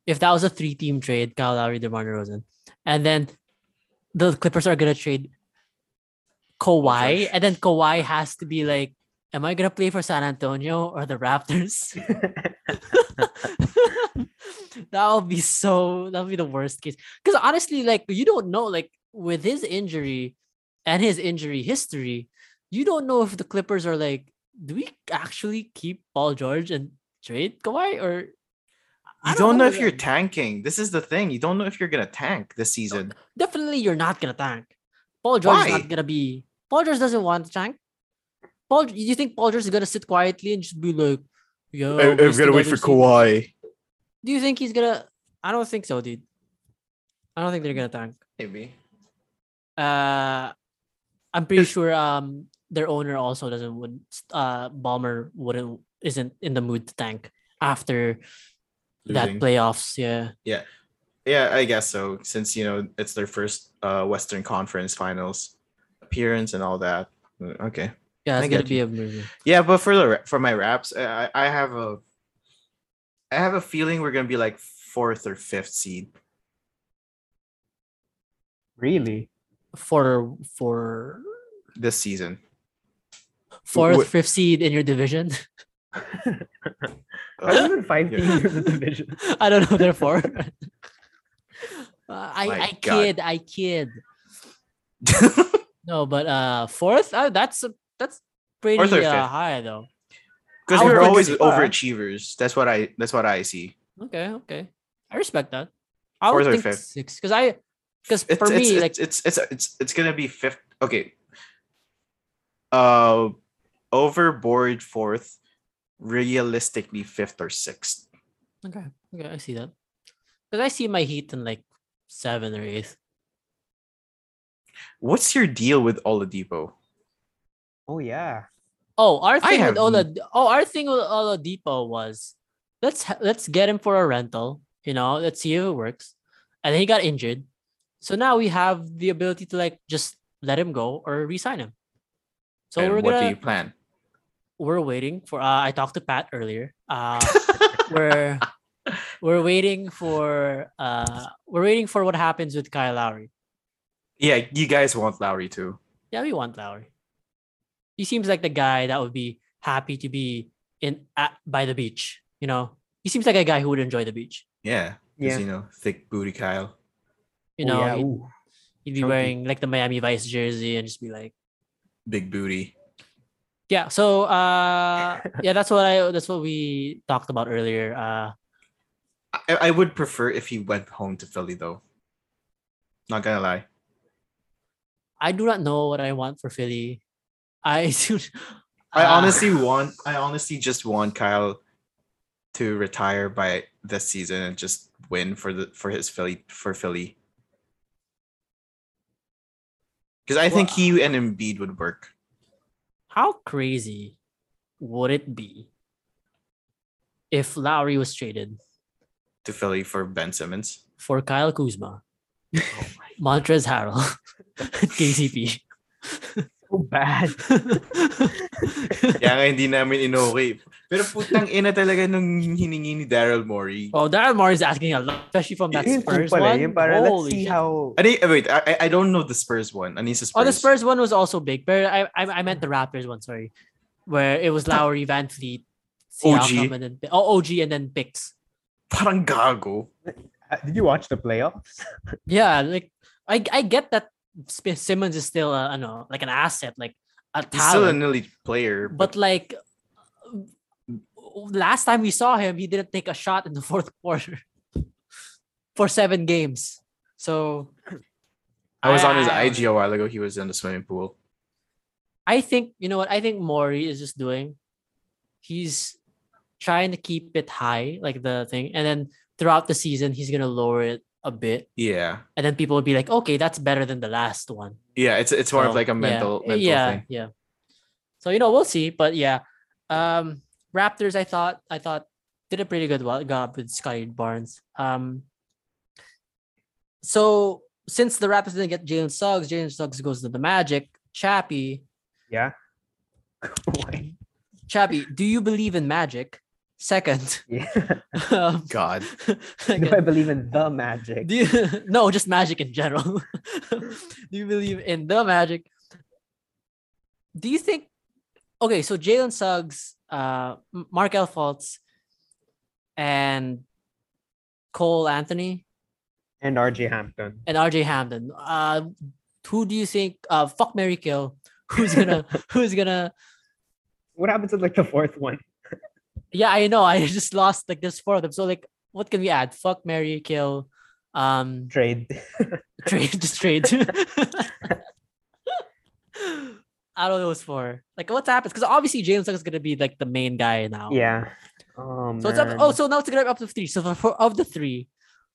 if that was a three team trade, Kyle Lowry, DeMar DeRozan, and then the Clippers are gonna trade Kawhi, George. and then Kawhi has to be like, "Am I gonna play for San Antonio or the Raptors?" that would be so. That would be the worst case. Because honestly, like you don't know, like with his injury and his injury history, you don't know if the Clippers are like, do we actually keep Paul George and trade Kawhi or? I You don't know if you're whether- tanking. This is the thing. You don't know if you're gonna tank this season. definitely you're not gonna tank. Paul George is not gonna be. Paul George doesn't want to tank. Paul, you think Paul George is gonna sit quietly and just be like, "Yo, I, am gonna wait for this season." Kawhi. Do you think he's gonna? I don't think so, dude. I don't think they're gonna tank. Maybe. Uh, I'm pretty sure um their owner also doesn't would uh Ballmer wouldn't isn't in the mood to tank after that Losing. playoffs. Yeah, Yeah, Yeah, I guess so. Since you know it's their first uh Western Conference Finals appearance and all that. Uh, Okay. yeah, I it's gonna get be a movie. Yeah, but for the for my raps, I I have a I have a feeling we're gonna be like fourth or fifth seed. really? for for this season. fourth, Wh- fifth seed in your division. Are there even five Yeah. teams in the division? I don't know. Therefore, uh, I My I God. kid, I kid. No, but uh, fourth. Uh, that's a- that's pretty uh, high though. Because we're always it's far. overachievers. That's what I that's what I see. Okay, okay. I respect that. I would Fourth or think fifth? six because I because for it's, me it's, like it's it's it's it's gonna be fifth. Okay. Uh, overboard fourth, realistically fifth or sixth. okay, okay, I see that because I see my Heat in like seven or eighth. What's your deal with Oladipo? Oh yeah. Oh, our thing with Ola, oh, our thing with Oladipo was let's ha- let's get him for a rental. You know, let's see if it works. And then he got injured, so now we have the ability to like just let him go or resign him. So and we're what do gonna you plan? we're waiting for. Uh, I talked to Pat earlier. Uh, we're we're waiting for uh we're waiting for what happens with Kyle Lowry. Yeah, you guys want Lowry too. Yeah, we want Lowry. He seems like the guy that would be happy to be in at, by the beach. You know, he seems like a guy who would enjoy the beach. Yeah, Yeah. you know, thick booty Kyle. You Oh, know, yeah. he'd, he'd be chunky. wearing like the Miami Vice jersey and just be like, Big booty. yeah. So, uh, yeah, that's what I that's what we talked about earlier. Uh, I, I would prefer if he went home to Philly though. Not gonna lie. I do not know what I want for Philly. I do. I uh, honestly want I honestly just want Kyle to retire by this season and just win for the for his Philly for Philly. Because I think he and Embiid would work. how crazy would it be if Lowry was traded to Philly for Ben Simmons. for Kyle Kuzma, Oh Montrezl Harrell, KCP? So bad. Kaya nga hindi namin inokay. Pero putang ina talaga nung hiningi ni Daryl Morey. oh, Daryl Morey is asking a lot, especially from that Yun po Spurs pala, one. yun para let's see shit. how Ano wait, I, I- I don't know the Spurs one. Ano yung Spurs? Oh, the Spurs one was also big, but I I, I meant the Raptors one. Sorry, where it was Lowry, VanVleet, Siakam, OG. and then oh OG and then picks. Parang gago. Uh, did you watch the playoffs? Yeah, like I I get that Sp- Simmons is still a, ano, like an asset, like a He's still an talent, elite player. but like uh, last time we saw him, he didn't take a shot in the fourth quarter for seven games. So I was on his IG a while ago. He was in the swimming pool. I think you know what I think Morey is just doing. He's trying to keep it high, like the thing, and then throughout the season he's gonna lower it a bit, Yeah, and then people would be like, okay, that's better than the last one. yeah. It's it's more of like a yeah, mental mental yeah, thing. Yeah. So you know, we'll see. But yeah. Um Raptors, I thought I thought did a pretty good well job with Scottie Barnes. Um so since the Raptors didn't get Jalen Suggs, Jalen Suggs goes to the Magic. Chappie, Yeah. Why? Chappie, do you believe in magic? Second, yeah. um, God, Do I believe in the magic? do you, no, just magic in general. do you believe in the magic? Do you think? Okay, so Jalen Suggs, uh, Markelle Fultz, and Cole Anthony And RJ Hampton. and RJ Hampton. Uh, who do you think? Uh, fuck Mary Kill. Who's gonna? who's gonna? What happens to like the fourth one? Yeah, I know. I just lost like there's four of them. So like, what can we add? Fuck Mary Kill. Um, Trade. trade just trade. out of those four, like what's happened? Because obviously James is gonna be like the main guy now. yeah. Oh, So it's up. man. Oh, so now it's gonna be up to three. So for, for of the three,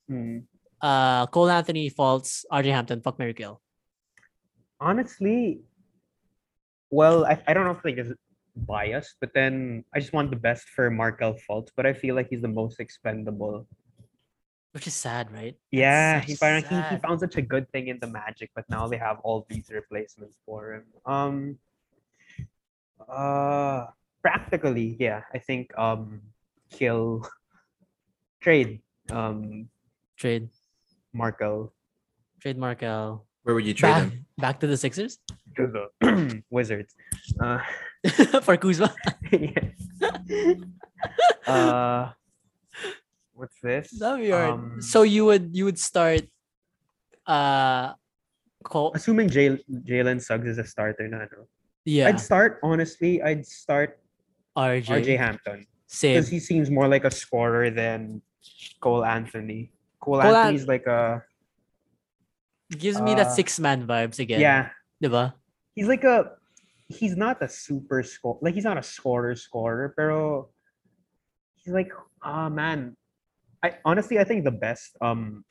Hmm. uh, Cole Anthony, Fultz, RJ Hampton, fuck Mary Kill. honestly, well, I, I don't know if like is biased, but then I just want the best for Markelle Fultz, but I feel like he's the most expendable. Which is sad, right? Yeah, such he, found, he, he found such a good thing in the Magic, but now they have all these replacements for him. Um, uh, practically, yeah, I think um, kill, trade, um, Trade, Markelle trade Markelle. where would you trade Back, him? back to the Sixers to the Wizards. Uh, for Kuzma. yeah. uh, what's this? That'd be alright. Um, so you would you would start, uh, Cole. assuming Jal- Jalen Suggs is a starter, na, no? Yeah, I'd start honestly. I'd start RJ. RJ Hampton Same. because he seems more like a scorer than Cole Anthony. Cole, Cole An- Anthony's like a Gives me that uh, six man vibes again. yeah. Diba? He's like a he's not a super score like he's not a scorer scorer, pero he's like ah man. I honestly I think the best um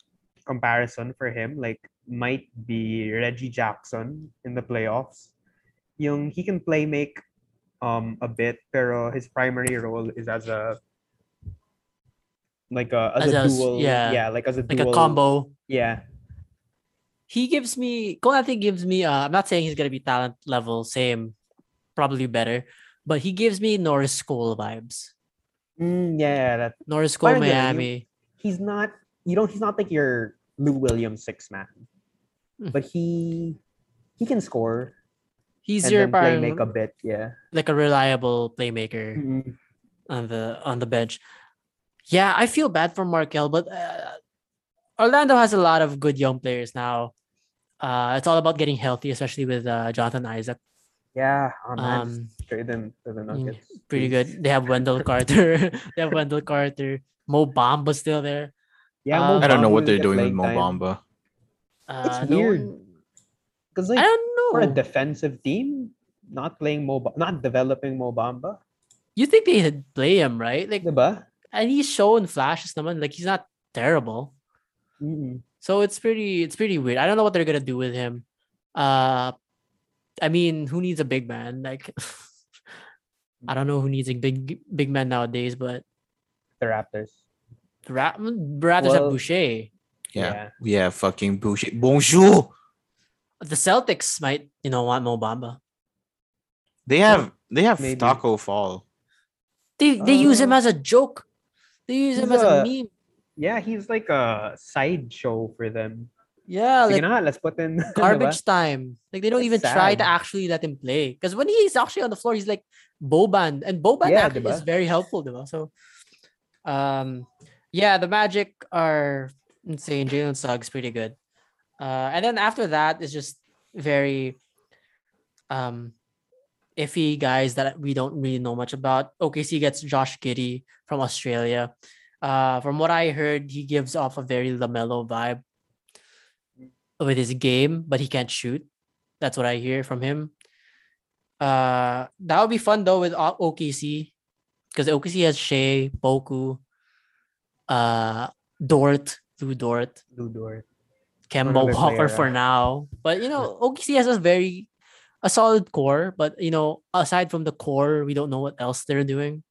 comparison for him like might be Reggie Jackson in the playoffs. Yung he can play make um a bit, pero his primary role is as a like a as, As a dual yeah, yeah like as a Like dual a combo. yeah He gives me Anthony gives me uh I'm not saying he's gonna be talent level same, probably better, but he gives me Norris Cole vibes. Mm, yeah that Norris Cole Parang ganun, yung- Miami. he's not you don't he's not like your Lou Williams six man. Hmm. But he he can score He's your then play make a bit, yeah. like a reliable playmaker Mm-mm. on the on the bench. Yeah, I feel bad for Markelle, but uh, Orlando has a lot of good young players now. Uh, it's all about getting healthy, especially with uh, Jonathan Isaac. Yeah, oh man, Um, trade them to the Nuggets. pretty good. They have Wendell Carter. they have Wendell Carter. Mo Bamba still there. Yeah, Um, I don't know what they're doing with playing Mo time. Bamba. Uh, It's weird. Because I like don't know. for a defensive team, not playing Mo, Ba- not developing Mo Bamba, you think they would play him, right? Like, diba? and he's showing flashes, naman. Like, he's not terrible. Mm-mm. So it's pretty, it's pretty weird. I don't know what they're gonna do with him. Uh, I mean, who needs a big man? Like, I don't know who needs a big, big man nowadays. But The Raptors. the Ra- Raptors have Well- Boucher. Yeah, we have fucking Boucher. Bonjour. The Celtics might, you know, want Mo Bamba. They have they have Maybe. Taco Fall. They they use him Uh, as a joke. They use him as a a- meme. Yeah, he's like a sideshow for them. Yeah, Sige like na, let's put in garbage time. Like they don't That's even try to actually let him play. Because when he's actually on the floor, he's like Boban. And Boban Yeah, actually is very helpful, diba? So um yeah, the Magic are insane. Jalen Suggs pretty good. Uh and then after that is just very um iffy guys that we don't really know much about. OKC gets Josh Giddey from Australia. Uh from what I heard, he gives off a very LaMelo vibe. with his game, but he can't shoot. That's what I hear from him. Uh, that would be fun though with OKC because OKC has Shai, Poku, uh, Dort, Lu Dort, Ludor. Kemba Another Walker for now. But you know, OKC has a very a solid core, but you know, aside from the core, we don't know what else they're doing.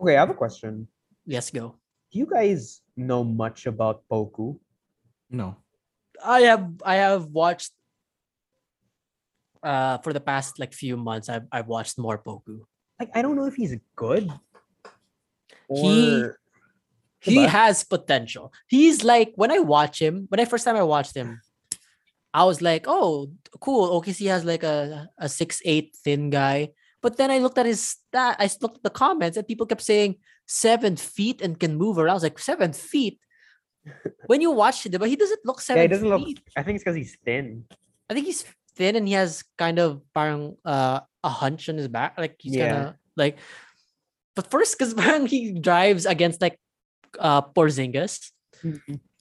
Okay, I have a question. Let's go. Do you guys know much about Poku? No. I have I have watched uh for the past like few months I've I've watched more Poku. Like, I don't know if he's good. Or He- He Diba? has potential. He's like when I watch him, when I first time I watched him, I was like, oh, cool. OKC has like a a six eight thin guy. But then I looked at his stat. I looked at the comments, and people kept saying seven feet and can move around. I was like, seven feet. When you watch it, but he doesn't look seven yeah, he doesn't look. feet. I think it's because he's thin. I think he's thin and he has kind of parang uh, a hunch on his back. Like he's Yeah. kind of like but first because he drives against like uh Porzingis.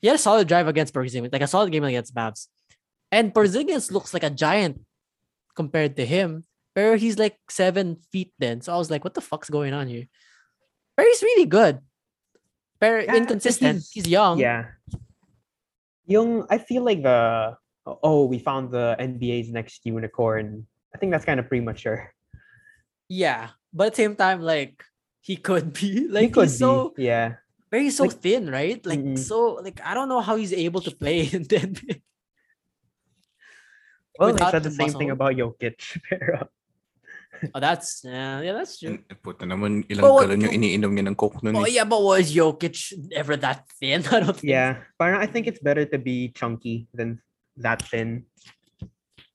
He had a solid drive against Porzingis, like a solid game against Mavs. And Porzingis looks like a giant compared to him, where he's like seven feet then. So I was like, what the fuck's going on here? But he's really good. Very Yeah, inconsistent. he's- He's, young. Yeah. Young, I feel like the oh, we found the NBA's next unicorn. I think that's kind of premature. Yeah. But at the same time, like he could be He like could he's so. Yeah. very so Like- thin, right? Like Mm-mm. so like I don't know how he's able to play in the NBA. Well, they said the the same thing muscle. about Jokic. Pero Oh, that's yeah, yeah, that's true. Eh, Puta naman, ilang But what- galon yung iniinom niya ng coke nun Oh eh. yeah, but was Jokic ever that thin? I don't think. yeah, but I think it's better to be chunky than that thin.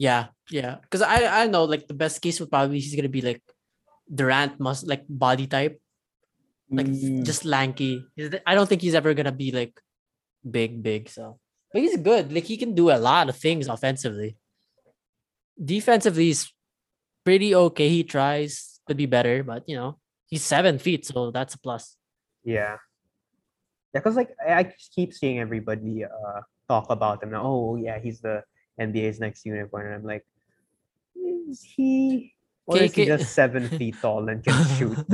Yeah, yeah. Because I I know like the best case would probably he's gonna be like Durant must like body type, like Mm, just lanky. I don't think he's ever gonna be like big, big. So, but he's good. Like he can do a lot of things offensively. Defensively, he's pretty okay. He tries, could be better, but you know he's seven feet, so that's a plus. yeah. Yeah, because like I keep seeing everybody uh talk about him. Now, oh yeah, he's the NBA's next unicorn, and I'm like, is he? Or is he just seven feet tall and can shoot?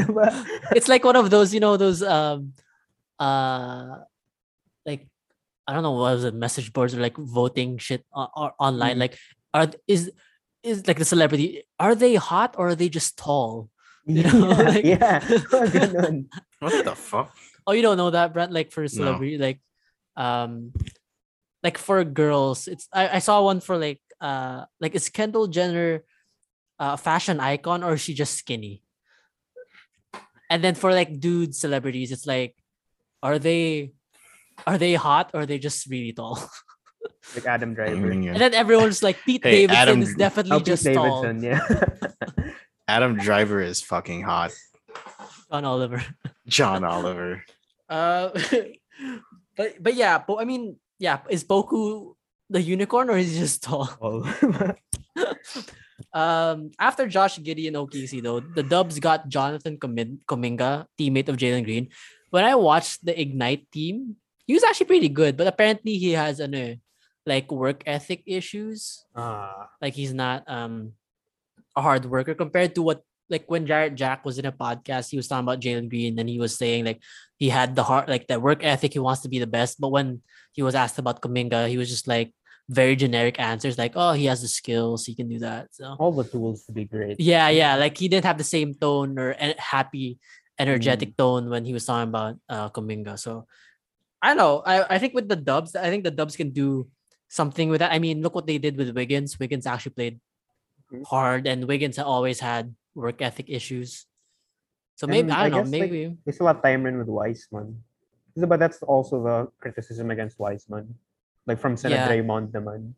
it's like one of those, you know, those um uh like I don't know what was it, message boards or like voting shit o- or online. Mm. Like are is is like the celebrity, are they hot or are they just tall? You know, yeah, like- yeah. What the fuck? Oh, you don't know that, Brent? Like for No. celebrity, like um like for girls, it's I, I saw one for like uh like is Kendall Jenner a fashion icon or is she just skinny? And then for like dude celebrities, it's like are they are they hot or are they just really tall? Like Adam Driver. Ayun yun. And then everyone's like Pete Hey, Davidson Adam- is definitely Oh, Pete just tall. Davidson, yeah. Adam Driver is fucking hot. John Oliver. John Oliver. Uh, but but yeah, but I mean, yeah, is Poku the unicorn or is he just tall? Oh. um, after Josh Giddey and OKC though, the Dubs got Jonathan Kumin- Kuminga, teammate of Jalen Green. When I watched the Ignite team, he was actually pretty good, but apparently he has ano, like work ethic issues. Ah, Like he's not um a hard worker compared to what like when Jarrett Jack was in a podcast, he was talking about Jalen Green and he was saying like he had the heart like the work ethic, he wants to be the best. But when he was asked about Kuminga, he was just like very generic answers, like, oh, he has the skills, he can do that. So all the tools to be great. yeah, yeah, like he didn't have the same tone or en- happy, energetic tone when he was talking about uh Kuminga. So I don't know. I, I think with the Dubs, I think the Dubs can do something with that. I mean, look what they did with Wiggins. Wiggins actually played Mhm. hard, and Wiggins always had work ethic issues. So maybe And I I don't know. guess, like, Maybe They still have Timerin with Wiseman. But that's also the criticism against Wiseman. Like from Sina Yeah. Draymond naman.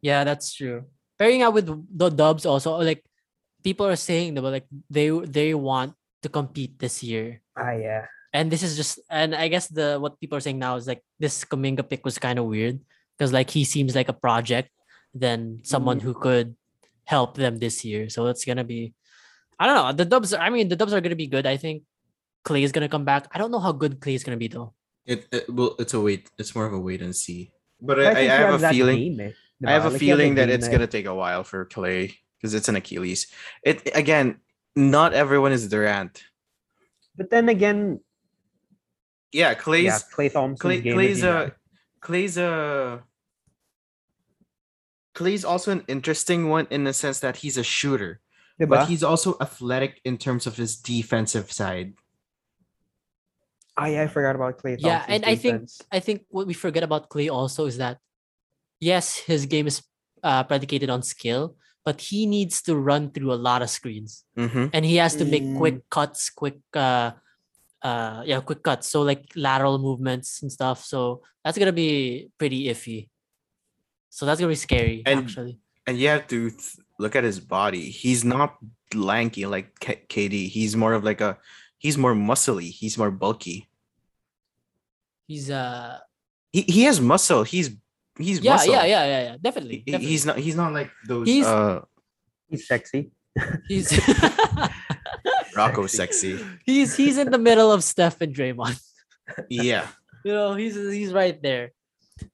yeah, that's true. Pairing out with the Dubs also, like people are saying that like they they want to compete this year. Ah, yeah. and this is just and I guess the what people are saying now is like this Kuminga pick was kind of weird because like he seems like a project than someone who could help them this year. So it's gonna be I don't know. The dubs I mean the dubs are gonna be good. I think Klay is gonna come back. I don't know how good Klay is gonna be though. It, it well, it's a wait. It's more of a wait and see. But But I, I, think he have a feeling. game, eh, I have diba? a Like, he has feeling that game it's na- gonna take a while for Klay because it's an Achilles. It again, not everyone is Durant. But then again, Yeah, Klay's yeah, Klay Thompson. Klay, game Klay's is a Klay's a Klay's also an interesting one in the sense that he's a shooter, diba? But he's also athletic in terms of his defensive side. I, I forgot about Klay Thompson's Yeah, and I think. I think what we forget about Klay also is that yes, his game is uh, predicated on skill, but he needs to run through a lot of screens, mm-hmm. and he has to make Mm. quick cuts, quick uh, uh, yeah, quick cuts. So like lateral movements and stuff. So that's gonna be pretty iffy. So that's gonna be scary And- actually. and you have to th- look at his body. He's not lanky like K- KD. He's more of like a he's more muscly. He's more bulky. He's uh He he has muscle. He's he's yeah muscle. yeah yeah yeah yeah definitely. He- definitely. he's not he's not like those He's- uh he's sexy. he's Rocco sexy. he's he's in the middle of Steph and Draymond. Yeah. you know he's he's right there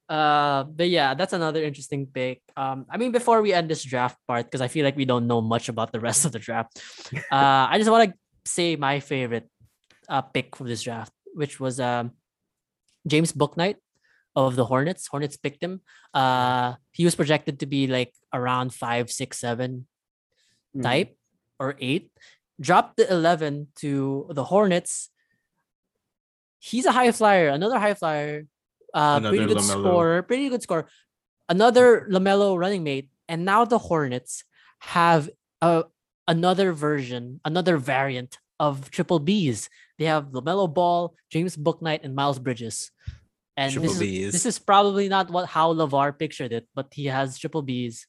uh but yeah that's another interesting pick um i mean before we end this draft part because i feel like we don't know much about the rest of the draft uh i just want to say my favorite uh pick for this draft which was um james bouknight of the hornets hornets picked him uh he was projected to be like around five six seven Mm. type or eight, dropped the 11 to the Hornets. He's a high flyer, another high flyer, uh, pretty good LaMelo. scorer, pretty good score. Another LaMelo running mate. And now the Hornets have a, another version, another variant of triple Bs. They have LaMelo Ball, James Bouknight, and Miles Bridges. And Triple this is, this is probably not what how LeVar pictured it, but he has triple Bs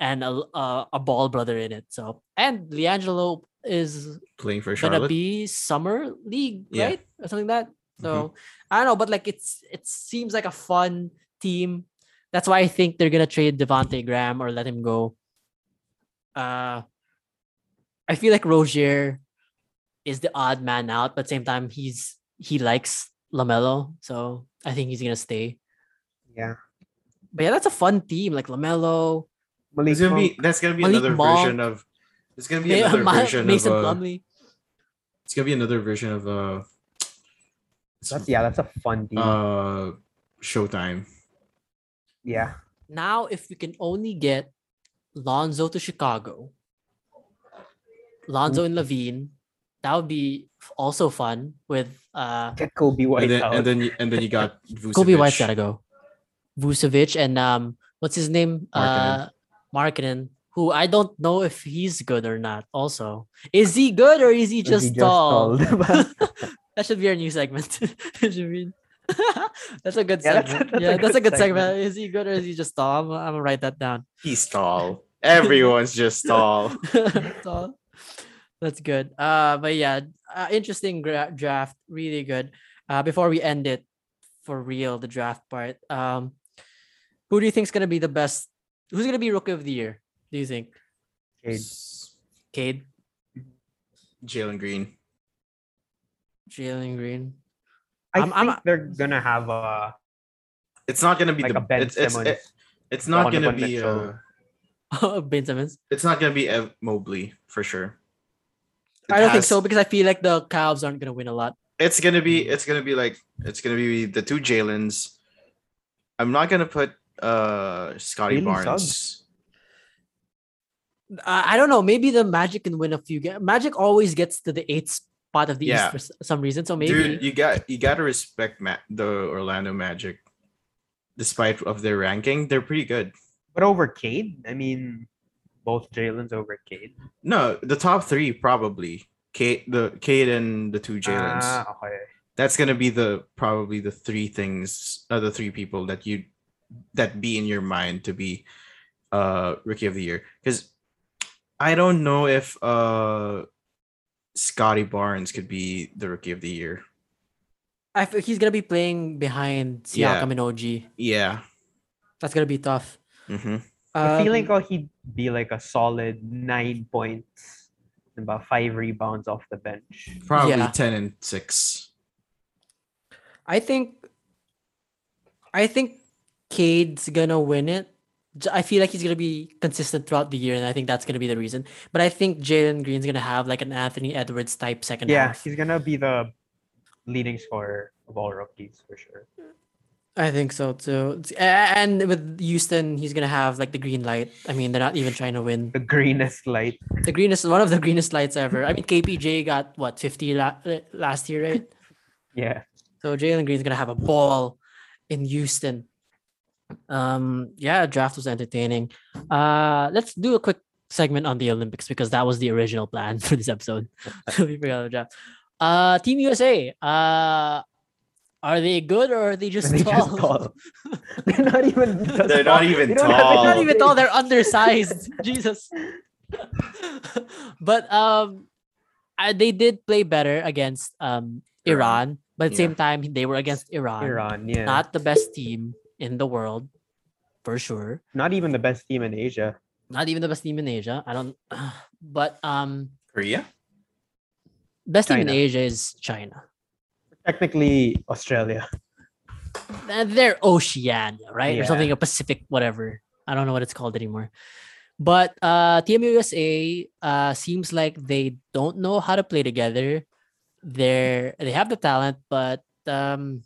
and a, a, a ball brother in it. So and LiAngelo is Playing for gonna Charlotte. be summer league, Yeah. right? Or something like that. So I don't know, but like it's it seems like a fun team. That's why I think they're gonna trade Devonte Graham or let him go. Uh I feel like Rozier is the odd man out, but same time he's he likes Lamelo, so I think he's gonna stay. Yeah. But yeah, that's a fun team, like Lamelo, Malik gonna be that's gonna be Malik another Monk. version of it's gonna be another Ma- version Mason of uh, Plumlee. it's gonna be another version of uh it's, that's yeah, that's a fun team. uh Showtime. yeah. Now, if we can only get Lonzo to Chicago, Lonzo and LaVine, that would be also fun with uh Get Coby White and then out. and then you, and then you got Coby White's Vucevic. gotta go. Vucevic and um what's his name? Uh Markkanen, who I don't know if he's good or not. Also, is he good or is he Is just tall? tall? that should be our new segment. It should be- that's a good Yeah, that's- segment. that's a yeah, that's a good good segment. segment. Is he good or is he just tall? I'm, I'm gonna write that down. He's tall. Everyone's just tall. tall. That's good. Uh, but yeah, uh, interesting gra- draft. Really good. Uh, before we end it for real, the draft part. Um, who do you think is gonna be the best? Who's gonna be rookie of the year? Do you think? Cade. Cade, Jalen Green. Jalen Green. I I'm- I'm think they're gonna have a It's not gonna be like the a Ben it's, it's, Simmons. it- it's not gonna be Mitchell. uh, ben Simmons. it's not gonna be Ev Mobley for sure. It I don't think so because I feel like the Cavs aren't gonna win a lot. It's gonna be it's gonna be like it's gonna be the two Jalen's. I'm not gonna put uh Scottie Jalen Barnes. Suggs. I I don't know. Maybe the Magic can win a few games. Magic always gets to the eighth spot of the Yeah. East for some reason. So maybe Dude, you got you gotta respect Ma- the Orlando Magic. Despite of their ranking, they're pretty good. but over Cade. I mean, both Jalen's over Cade. No, the top three probably. Cade, the Cade, and the two Jalen's. Ah, okay. That's gonna be the probably the three things, uh, the three people that you that be in your mind to be uh rookie of the year. Because I don't know if uh Scottie Barnes could be the rookie of the year. I feel he's gonna be playing behind Yeah. Siakam and OG. Yeah. That's gonna be tough. hmm I feel like Um, oh, he'd be like a solid nine points, and about five rebounds off the bench. Probably Yeah. ten and six. I think I think Cade's gonna win it. J- I feel like he's gonna be consistent throughout the year, and I think that's gonna be the reason. But I think Jalen Green's gonna have like an Anthony Edwards type second Yeah, half. he's gonna be the leading scorer of all rookies for sure. I think so too. And with Houston, he's gonna have like the green light. I mean, they're not even trying to win. The greenest light. The greenest, one of the greenest lights ever. I mean, KPJ got what 50 la- uh, last year, right? Yeah. So Jalen Green's gonna have a ball in Houston. Um, yeah, draft was entertaining. Uh, let's do a quick segment on the Olympics because that was the original plan for this episode. we forgot the draft. Uh, Team USA. Uh, are they good or are they just They tall? just tall. They're not even. They're not even They don't have tall. They're not even tall. big. They're undersized. Jesus. but um, I, they did play better against um Iran, but at the Yeah. same time they were against Iran. Iran, yeah. Not, Not the best team in the world, for sure. Not even the best team in Asia. Not even the best team in Asia. I don't. But um, Korea? best team in Asia is China. Technically, Australia. They're Oceania, right? Or something, a Pacific, whatever. I don't know what it's called anymore. But uh, Team USA uh, seems like they don't know how to play together. They're they have the talent, but um,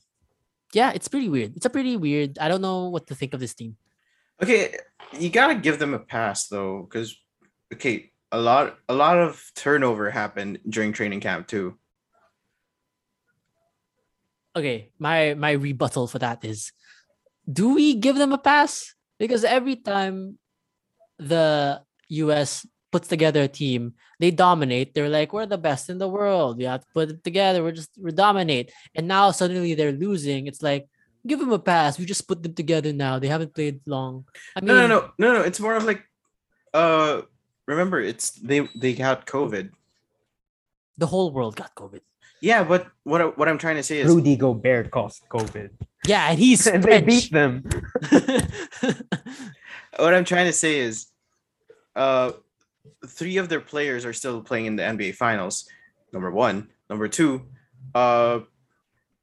yeah, it's pretty weird. It's a pretty weird. I don't know what to think of this team. Okay, you gotta give them a pass though, because okay, a lot a lot of turnover happened during training camp too. Okay, my my rebuttal for that is, do we give them a pass? Because every time the US puts together a team, they dominate. They're like, we're the best in the world. We have to put it together. We're just we dominate. And now suddenly they're losing. It's like, give them a pass. We just put them together now. They haven't played long. I mean, No, no, no, no, no. It's more of like, uh, remember, it's they they got COVID. the whole world got COVID. Yeah, but what I- what I'm trying to say is, Rudy Gobert caused COVID. Yeah, and he's and they beat them. what I'm trying to say is, uh, three of their players are still playing in the NBA Finals. Number one, number two, uh,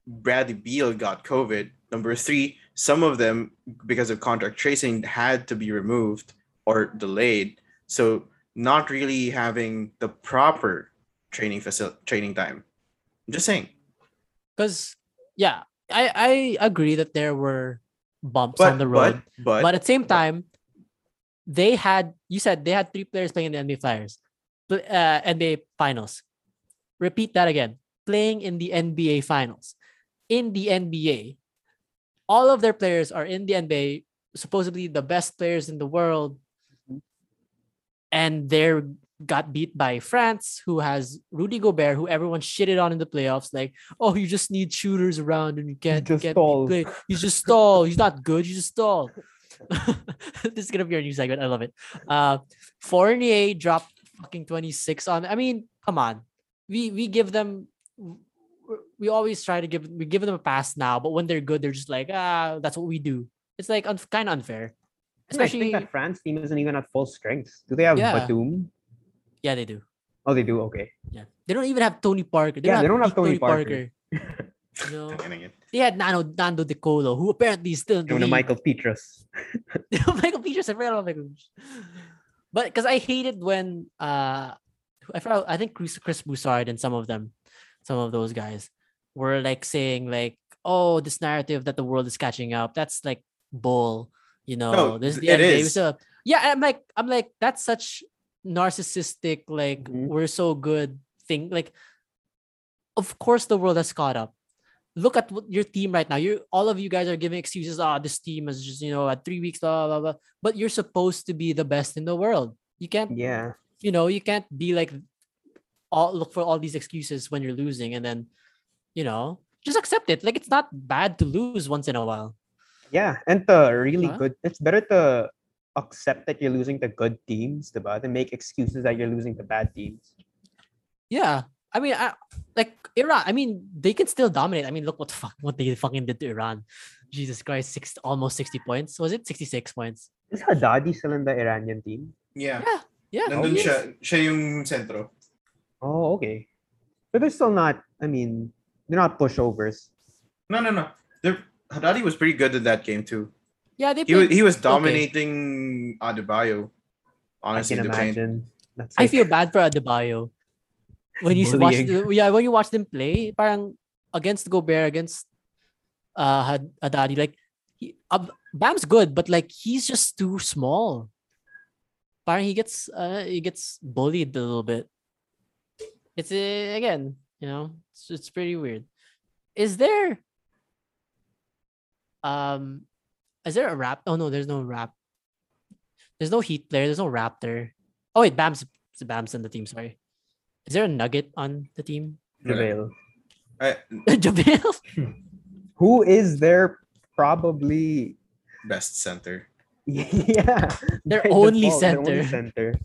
Bradley Beal got COVID. Number three, some of them because of contract tracing had to be removed or delayed. So not really having the proper training facility training time. I'm just saying. Because yeah, I I agree that there were bumps But on the road. but but, but at the same time, they had you said they had three players playing in the NBA Flyers, uh, NBA Finals. Repeat that again. Playing in the NBA Finals. In the NBA, all of their players are in the NBA, supposedly the best players in the world, and they're got beat by France, who has Rudy Gobert, who everyone shitted on in the playoffs. Like, oh, you just need shooters around and you can't, you just can't tall. play. He's just tall. He's not good. He's just tall. this is gonna be our new segment. I love it. Uh, Fournier dropped fucking 26 on. I mean, come on. We we give them. We always try to give we give them a pass now, but when they're good, they're just like ah, that's what we do. It's like un- kind of unfair, especially think that France team isn't even at full strength. Do they have Yeah. Batum? yeah, they do. Oh, they do. Okay. Yeah, they don't even have Tony Parker. Yeah, they don't have peak Tony Parker. You know, Again, again. they had Nano Nando De Colo, who apparently is still in the And league. Michael Pietrus. Michael Pietrus, I forgot about Michael Pietrus. But because I hated when uh I forgot, I think Chris Chris Broussard and some of them, some of those guys were like saying like, oh, this narrative that the world is catching up, that's like bull, you know. No, this is the it NBA. is. So, yeah, I'm like, I'm like, that's such narcissistic, like Mhm. we're so good thing. Like, of course the world has caught up. Look at what your team right now. You all of you guys are giving excuses. Ah, this team is just you know at three weeks, blah blah blah. But you're supposed to be the best in the world. You can't, Yeah. you know, you can't be like all look for all these excuses when you're losing, and then, you know, just accept it. Like it's not bad to lose once in a while. Yeah. And the really Huh? good, it's better to accept that you're losing the good teams, diba? than make excuses that you're losing the bad teams. Yeah. I mean, I, like Iran. I mean, they can still dominate. I mean, look what fuck what they fucking did to Iran. Jesus Christ, six almost sixty points. Was it sixty six points? Is Haddadi still in the Iranian team? Yeah. Yeah, yeah. Nandun he siya, siya yung sentro. Oh, okay. But they're still not, I mean, they're not pushovers. No, no, no. They're, Haddadi was pretty good in that game too. Yeah, they He was, played. he was okay. dominating Adebayo. I can imagine. That's I feel bad for Adebayo. When you s- watch, yeah, when you watch them play, parang against Gobert, against uh Had- Haddadi, like he, uh, Bam's good, but like he's just too small. Parang he gets uh he gets bullied a little bit. It's uh, again, you know, it's, it's pretty weird. Is there um is there a rap? Oh no, there's no rap. There's no Heat player. There's no Raptor. Oh wait, Bam's Bam's on the team. Sorry. Is there a Nugget on the team? JaVale. I- JaVale. Who is their probably best center. yeah Their only default, their only center. center.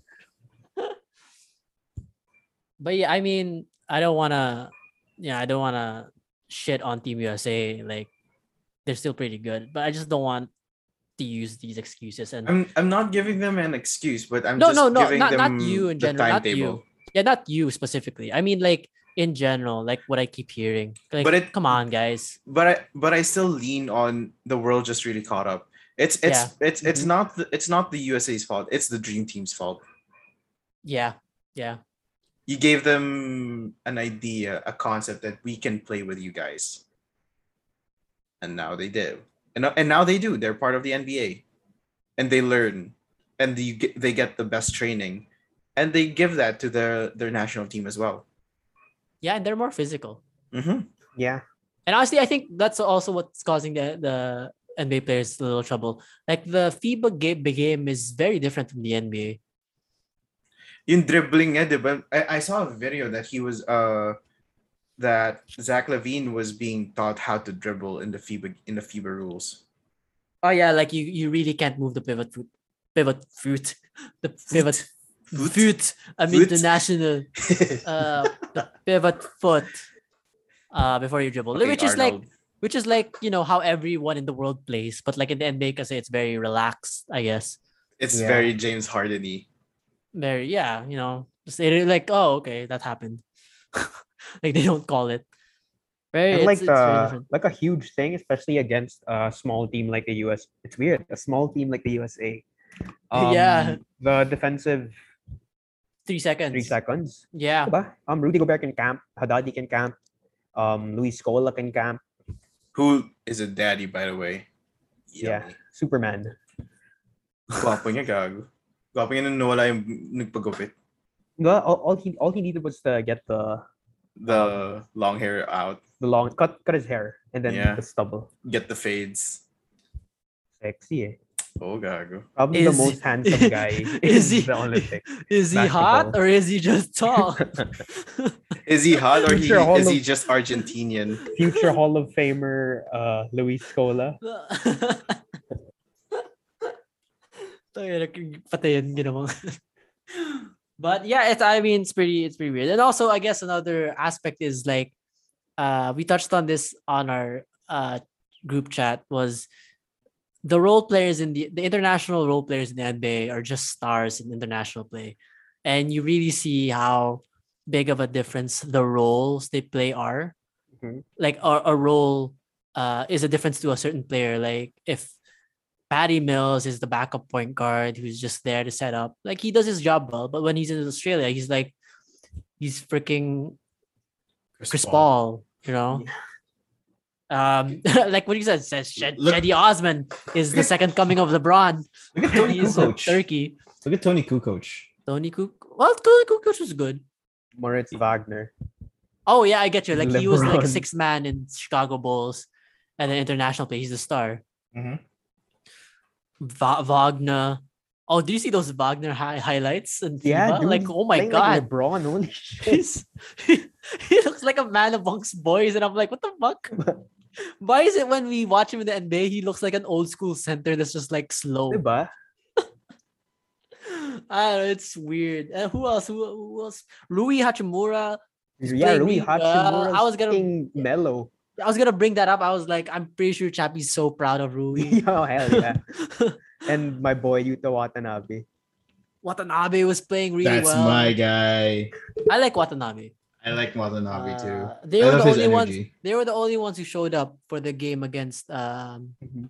But yeah, I mean, I don't wanna. Yeah, I don't wanna shit on Team USA. Like, they're still pretty good, but I just don't want to use these excuses. And I'm I'm not giving them an excuse, but I'm No, just no, no, giving not- not them you in the general, not timetable. Yeah, not you specifically. I mean, like in general, like what I keep hearing. Like, But it- come on, guys. But I but I still lean on the world just really caught up. It's it's it's it's Mhm. not the, it's not the USA's fault. It's the Dream Team's fault. Yeah, yeah. You gave them an idea, a concept that we can play with you guys, and now they do, and now- and now they do. They're part of the NBA, and they learn, and get, they get the best training, and they give that to their their national team as well. Yeah, and they're more physical. hmm Yeah. And honestly, I think that's also what's causing the the NBA players a little trouble. Like the FIBA game, game is very different from the NBA. In dribbling niya, di ba? I, I saw a video that he was uh that Zach LaVine was being taught how to dribble in the FIBA in the FIBA rules. Oh yeah, like you you really can't move the pivot foot, pivot foot, the pivot Foot? foot. I mean Foot? the national uh the pivot foot uh before you dribble, Okay, which is like which is like you know how everyone in the world plays, but like in the NBA, because it's very relaxed, I guess. it's Yeah. very James Harden-y. Very yeah, you know, just like oh okay that happened, like they don't call it. Very And like it's, it's very the like a huge thing, especially against a small team like the US. It's weird. A small team like the USA. Yeah. The defensive three seconds. three seconds. Yeah, Diba? Um, Rudy Gobert can camp. Haddadi can camp. Um, Luis Scola can camp. Who is a daddy, by the way? Yeah. Yummy. Superman. Gwapo niya, gago. Gwapo niya nung nawala yung nagpagupit. Diba? All, all he all he needed was to get the The long hair out, the long cut cut his hair and then Yeah. the stubble. get the fades. Sexy. Eh? Oh, gago. Probably the Is- most handsome guy is in he- the Olympics. is he hot or is he just tall? Is he hot or he, Future Hall is he just Argentinian? Future Hall of Famer uh, Luis Scola. Tayo, nag- patayin ginawang. But yeah, it's I mean it's pretty it's pretty weird. And also I guess another aspect is like uh we touched on this on our uh group chat was the role players in the the international role players in the NBA are just stars in international play. And you really see how big of a difference the roles they play are. Mhm. Like a, a role uh is a difference to a certain player. Like if Patty Mills is the backup point guard who's just there to set up. Like he does his job well, but when he's in Australia, he's like he's freaking Chris Paul, you know. Um, like what you said, says Shed, Look- Cedi Osman is the second coming of LeBron. Look at Toni Kukoc. Turkey. Look at Toni Kukoc. Tony Cook. Well, Toni Kukoc was good. Moritz Wagner. Oh yeah, I get you. Like he was like a LeBron. sixth man in Chicago Bulls, and then international play. He's the star. Mhm. Va- Wagner. Oh, do you see those Wagner hi- highlights? And Yeah, dude, like oh my god, Like LeBron, holy shit. He looks like a man amongst boys, and I'm like, what the fuck? Why is it when we watch him in the NBA, he looks like an old school center that's just like slow? Diba? I don't know, it's weird. And who else? Who, who else? Rui Hachimura. Yeah, Rui really well. Uh, Hachimura. I was gonna- mellow. I was gonna bring that up. I was like, I'm pretty sure Chappie's so proud of Rui. oh hell yeah! and my boy Yuta Watanabe. Watanabe was playing really That's well. my guy. I like Watanabe. I like Watanabe too. Uh, they I were love the his only ones. They were the only ones who showed up for the game against um Mhm.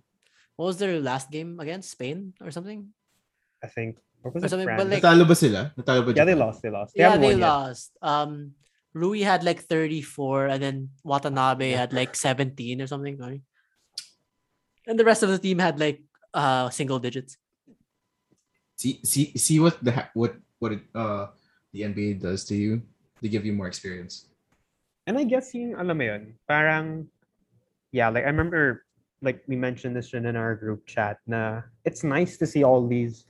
what was their last game against Spain or something? I think. Or was Or it something, but France? like- Natalo ba sila? Natalo ba yeah, they Japan? lost. They lost. They yeah, haven't they won yet. lost. Um, Rui had like 34, and then Watanabe had like 17 or something. Sorry. And the rest of the team had like uh single digits. See, see, see what the ha- what what it, uh the NBA does to you. They give you more experience. And I guess yung, alam mo yun, parang, yeah, like I remember, like we mentioned this in our group chat, na it's nice to see all these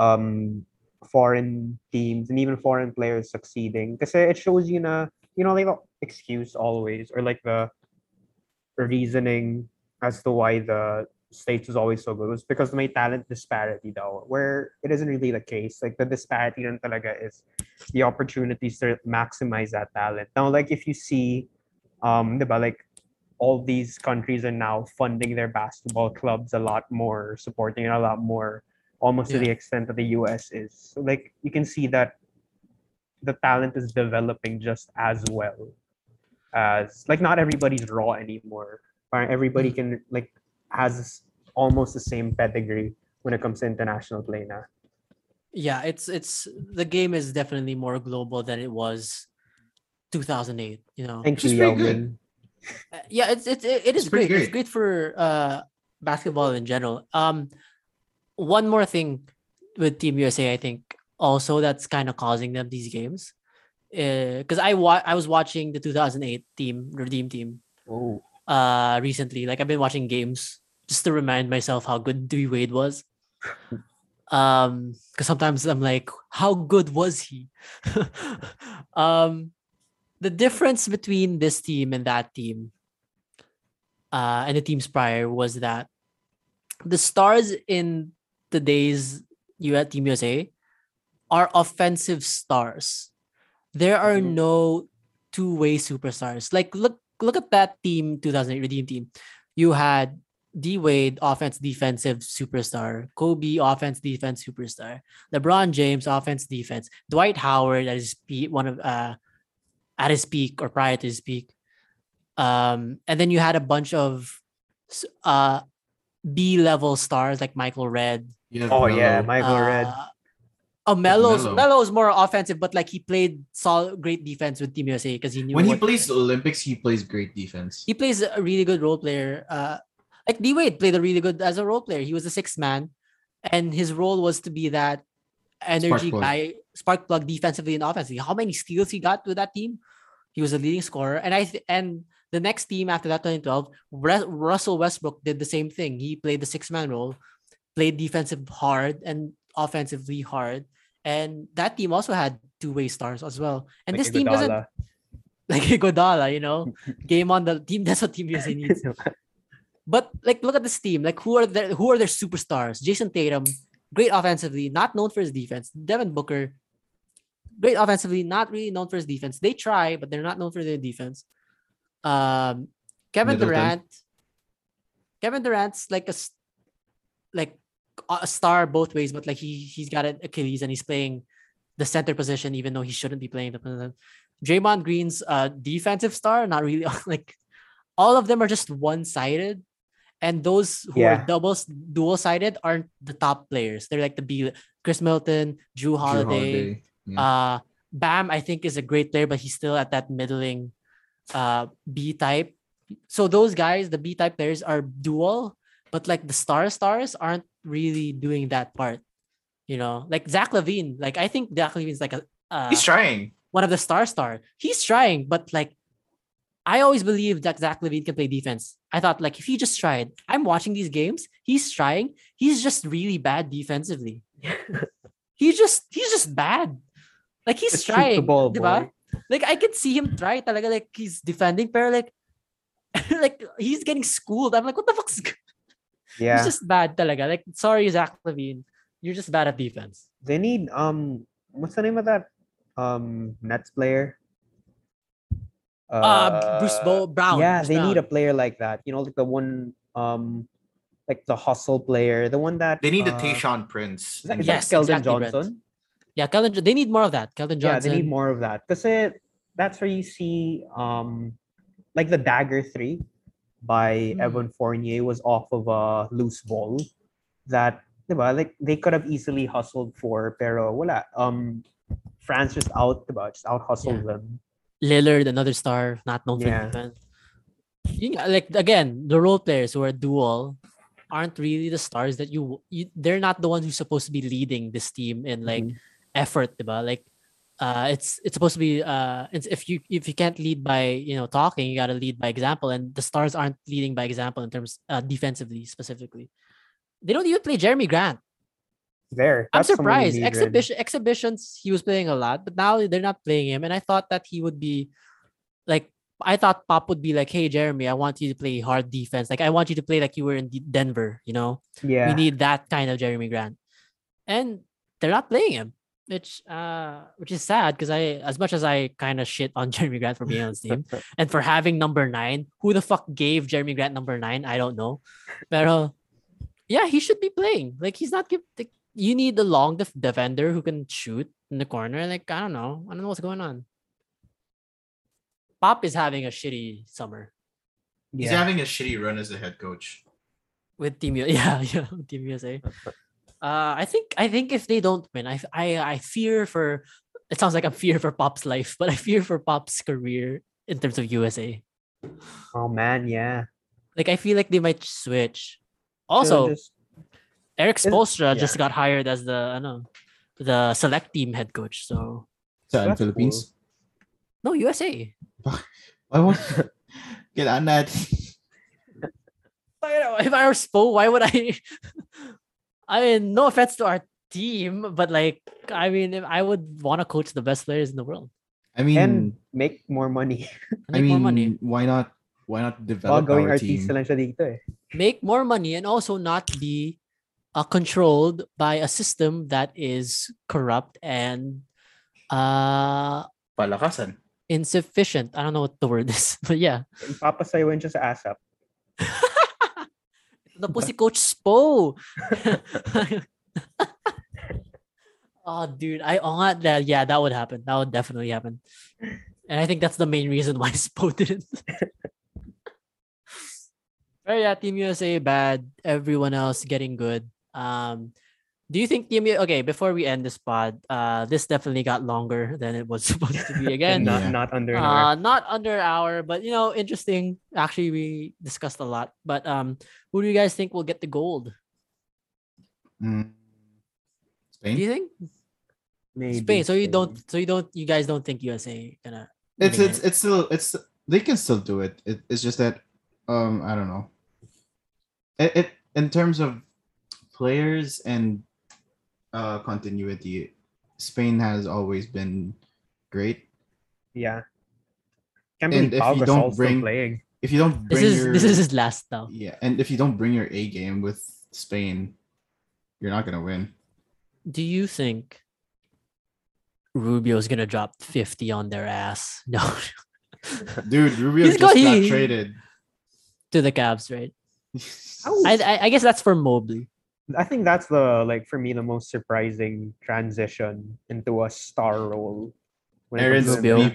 um foreign teams and even foreign players succeeding. Because it shows you na, you know, like the excuse always, or like the reasoning as to why the States was always so good was because may talent disparity though, where it isn't really the case. Like the disparity lang talaga is the opportunities to maximize that talent. Now, like if you see, um, diba, like all these countries are now funding their basketball clubs a lot more, supporting it a lot more, almost to the extent that the US is. So like you can see that the talent is developing just as well as like not everybody's raw anymore. But everybody can like has almost the same pedigree when it comes to international play now. Yeah, it's it's the game is definitely more global than it was 2008. You know. Thank Which you, pretty good. Yeoman. Uh, yeah it's it's it, it is It's pretty great. it's great. great for uh basketball in general um one more thing with team usa i think also that's kind of causing them these games because i wa- i was watching the 2008 team redeem team Oh, uh recently like i've been watching games just to remind myself how good Dewey Wade was um because sometimes i'm like how good was he um the difference between this team and that team uh and the teams prior was that the stars in today's U at Team USA are offensive stars. There are Mhm. no two-way superstars. Like look look at that team 2008 Redeem team. You had D Wade, offense defensive superstar. Kobe, offense defense superstar. LeBron James, offense defense. Dwight Howard at his peak, one of uh at his peak or prior to his peak. Um, and then you had a bunch of uh B level stars like Michael Redd. You have oh yeah, Melo. Michael Redd. Oh, Melo's Melo. Melo's more offensive, but like he played solid, great defense with Team USA because he knew When he plays the Olympics, he plays great defense. he plays a really good role player. Uh, like D Wade played a really good as a role player. He was a sixth man, and his role was to be that energy plug. guy, spark plug defensively and offensively. How many steals he got with that team? He was a leading scorer, and I th- and the next team after that 2012, Ru- Russell Westbrook did the same thing. He played the six man role, played defensive hard and offensively hard, and that team also had two way stars as well. And Like this team doesn't like Godala, you know, game on the team. That's what Team USA needs. But like, look at this team. Like, who are their who are their superstars? Jayson Tatum, great offensively, not known for his defense. Devin Booker, great offensively, not really known for his defense. They try, but they're not known for their defense. Um, Kevin Middleton. Durant. Kevin Durant's like a like a star both ways, but like he he's got an Achilles and he's playing the center position even though he shouldn't be playing the position. Draymond Green's uh defensive star, not really like all of them are just one-sided. And those who are doubles dual-sided aren't the top players. They're like the B Khris Middleton, Jrue Jrue Holiday. Yeah. Uh Bam, I think, is a great player, but he's still at that middling uh B type. So those guys, the B type players, are dual, but like the star stars aren't really doing that part. You know, like Zach LaVine. Like I think Zach LaVine's like a uh, He's trying. one of the star star. He's trying, but like I always believed that Zach LaVine can play defense. I thought like if he just tried, I'm watching these games, he's trying, he's just really bad defensively. he's just he's just bad. Like he's Just shoot the trying, ball, diba? Like I can see him try talaga like he's defending pero like like he's getting schooled. I'm like what the fuck's Yeah, he's just bad talaga. Like sorry Zach LaVine, you're just bad at defense. they need um, what's the name of that um Nets player? Uh, Bruce Bo- Brown. Yeah, Bruce they need a player like that. You know, like the one um, like the hustle player, the one that They need a uh, Tayshaun Prince. Is that, in is Yes, that Keldon exactly, Brent. Johnson? Yeah, Keldon, they need more of that. Keldon Johnson. Yeah, they need more of that. Because that's where you see um like the dagger three. By Hmm. Evan Fournier was off of a loose ball that diba, like they could have easily hustled for pero wala um France just out diba, just out hustled them Lillard, another star, not known for Yeah. Know, like again, the role players who are dual aren't really the stars that you, you they're not the ones who's supposed to be leading this team in like Mhm. effort, diba? Like uh it's it's supposed to be uh it's, if you if you can't lead by you know talking, you gotta lead by example. And the stars aren't leading by example in terms uh defensively specifically. They don't even play Jerami Grant. there I'm that's someone you surprised. Exhibition exhibitions he was playing a lot, but now they're not playing him. And I thought that he would be like I thought Pop would be like, hey Jerami, I want you to play hard defense. Like I want you to play like you were in Denver, you know? yeah We need that kind of Jerami Grant. And they're not playing him. Which uh which is sad because I as much as I kind of shit on Jerami Grant for being on his team and for having number nine, who the fuck gave Jerami Grant number nine? I don't know. But yeah, he should be playing. Like he's not give like, you need a long def- defender who can shoot in the corner. Like I don't know. I don't know what's going on. Pop is having a shitty summer He's yeah having a shitty run as a head coach. with Team U- Yeah, yeah, with Team USA. Uh, I think I think if they don't win, I I I fear for. It sounds like I'm fear for Pop's life, but I fear for Pop's career in terms of USA. oh man yeah Like I feel like they might switch. Also, just- Eric Is- Spoelstra just yeah. got hired as the ano, the select team head coach. So Sa That's Philippines. no USA. I want Kailangan natin. If I were Spo, why would I? I mean, no offense to our team, but like, I mean, if I would want to coach the best players in the world. I mean, and make more money and I mean, more money. why not? Why not develop going our team? lang siya dito eh. make more money and also not be uh, controlled by a system that is corrupt and uh Palakasan. insufficient. I don't know what the word is, but yeah. Ipapasayawan siya sa ASAP. Na po si Coach Spo. oh, dude. I oh, nga, that, yeah, that would happen. That would definitely happen. And I think that's the main reason why Spo didn't. but yeah, Team USA bad. Everyone else getting good. Um, do you think Team U- okay? Before we end this pod, uh, this definitely got longer than it was supposed to be. Again, not Yeah. not under an hour. uh, not under hour, but you know, interesting. Actually, we discussed a lot. But um, who do you guys think will get the gold? Mm. Do Spain. you think Maybe Spain? So you Spain. don't, so you don't, you guys don't think USA gonna? It's it's it? it's still it's they can still do it. it it's just that um I don't know. It, it in terms of players and uh continuity, Spain has always been great. Yeah. Can't And believe if you don't bring- playing. If you don't This bring is your this is his last now. yeah, and if you don't bring your A game with Spain, you're not gonna win. Do you think Rubio's gonna drop fifty on their ass? No, Dude, Rubio He's just got- got he- traded. to the Cavs, right? I, I I guess that's for Mobley. I think that's the like for me the most surprising transition into a star role. when it Aaron comes Rubio.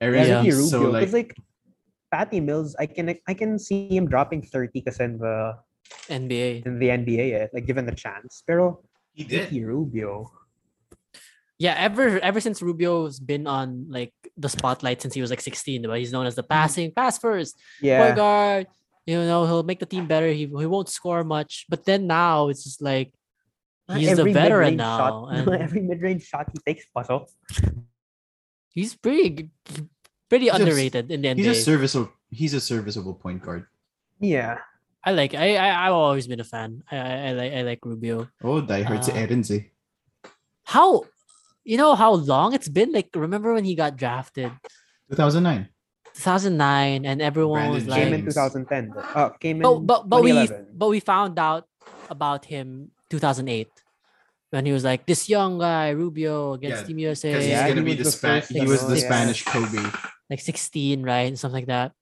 Aaron Yeah. Ricky so Rubio, like, because like Patty Mills, I can I can see him dropping thirty because in the NBA. in the NBA, eh, like given the chance. Pero he Ricky Rubio, Yeah, ever ever since Rubio's been on like the spotlight since he was like 16, but he's known as the passing pass first, point yeah, guard. You know, he'll make the team better. He he won't score much, but then now it's just like he's a every veteran mid-range now, Shot, and every mid range shot he takes, pasok. he's pretty pretty He's a s- underrated in the NBA. he's a serviceable he's a serviceable point guard. Yeah, I like I, I I've always been a fan. I I, I like I like Rubio. Oh, die hard si Uh, Aaron Z. How you know how long it's been? Like remember when he got drafted 2009. 2009 and everyone was like came in 2010. Uh, came in. but but but we but we found out about him 2008 when he was like this young guy Rubio against Yeah, Team Because USA he's Yeah, gonna he be was the the Span- he was the yeah. Spanish Kobe. like 16 right and something like that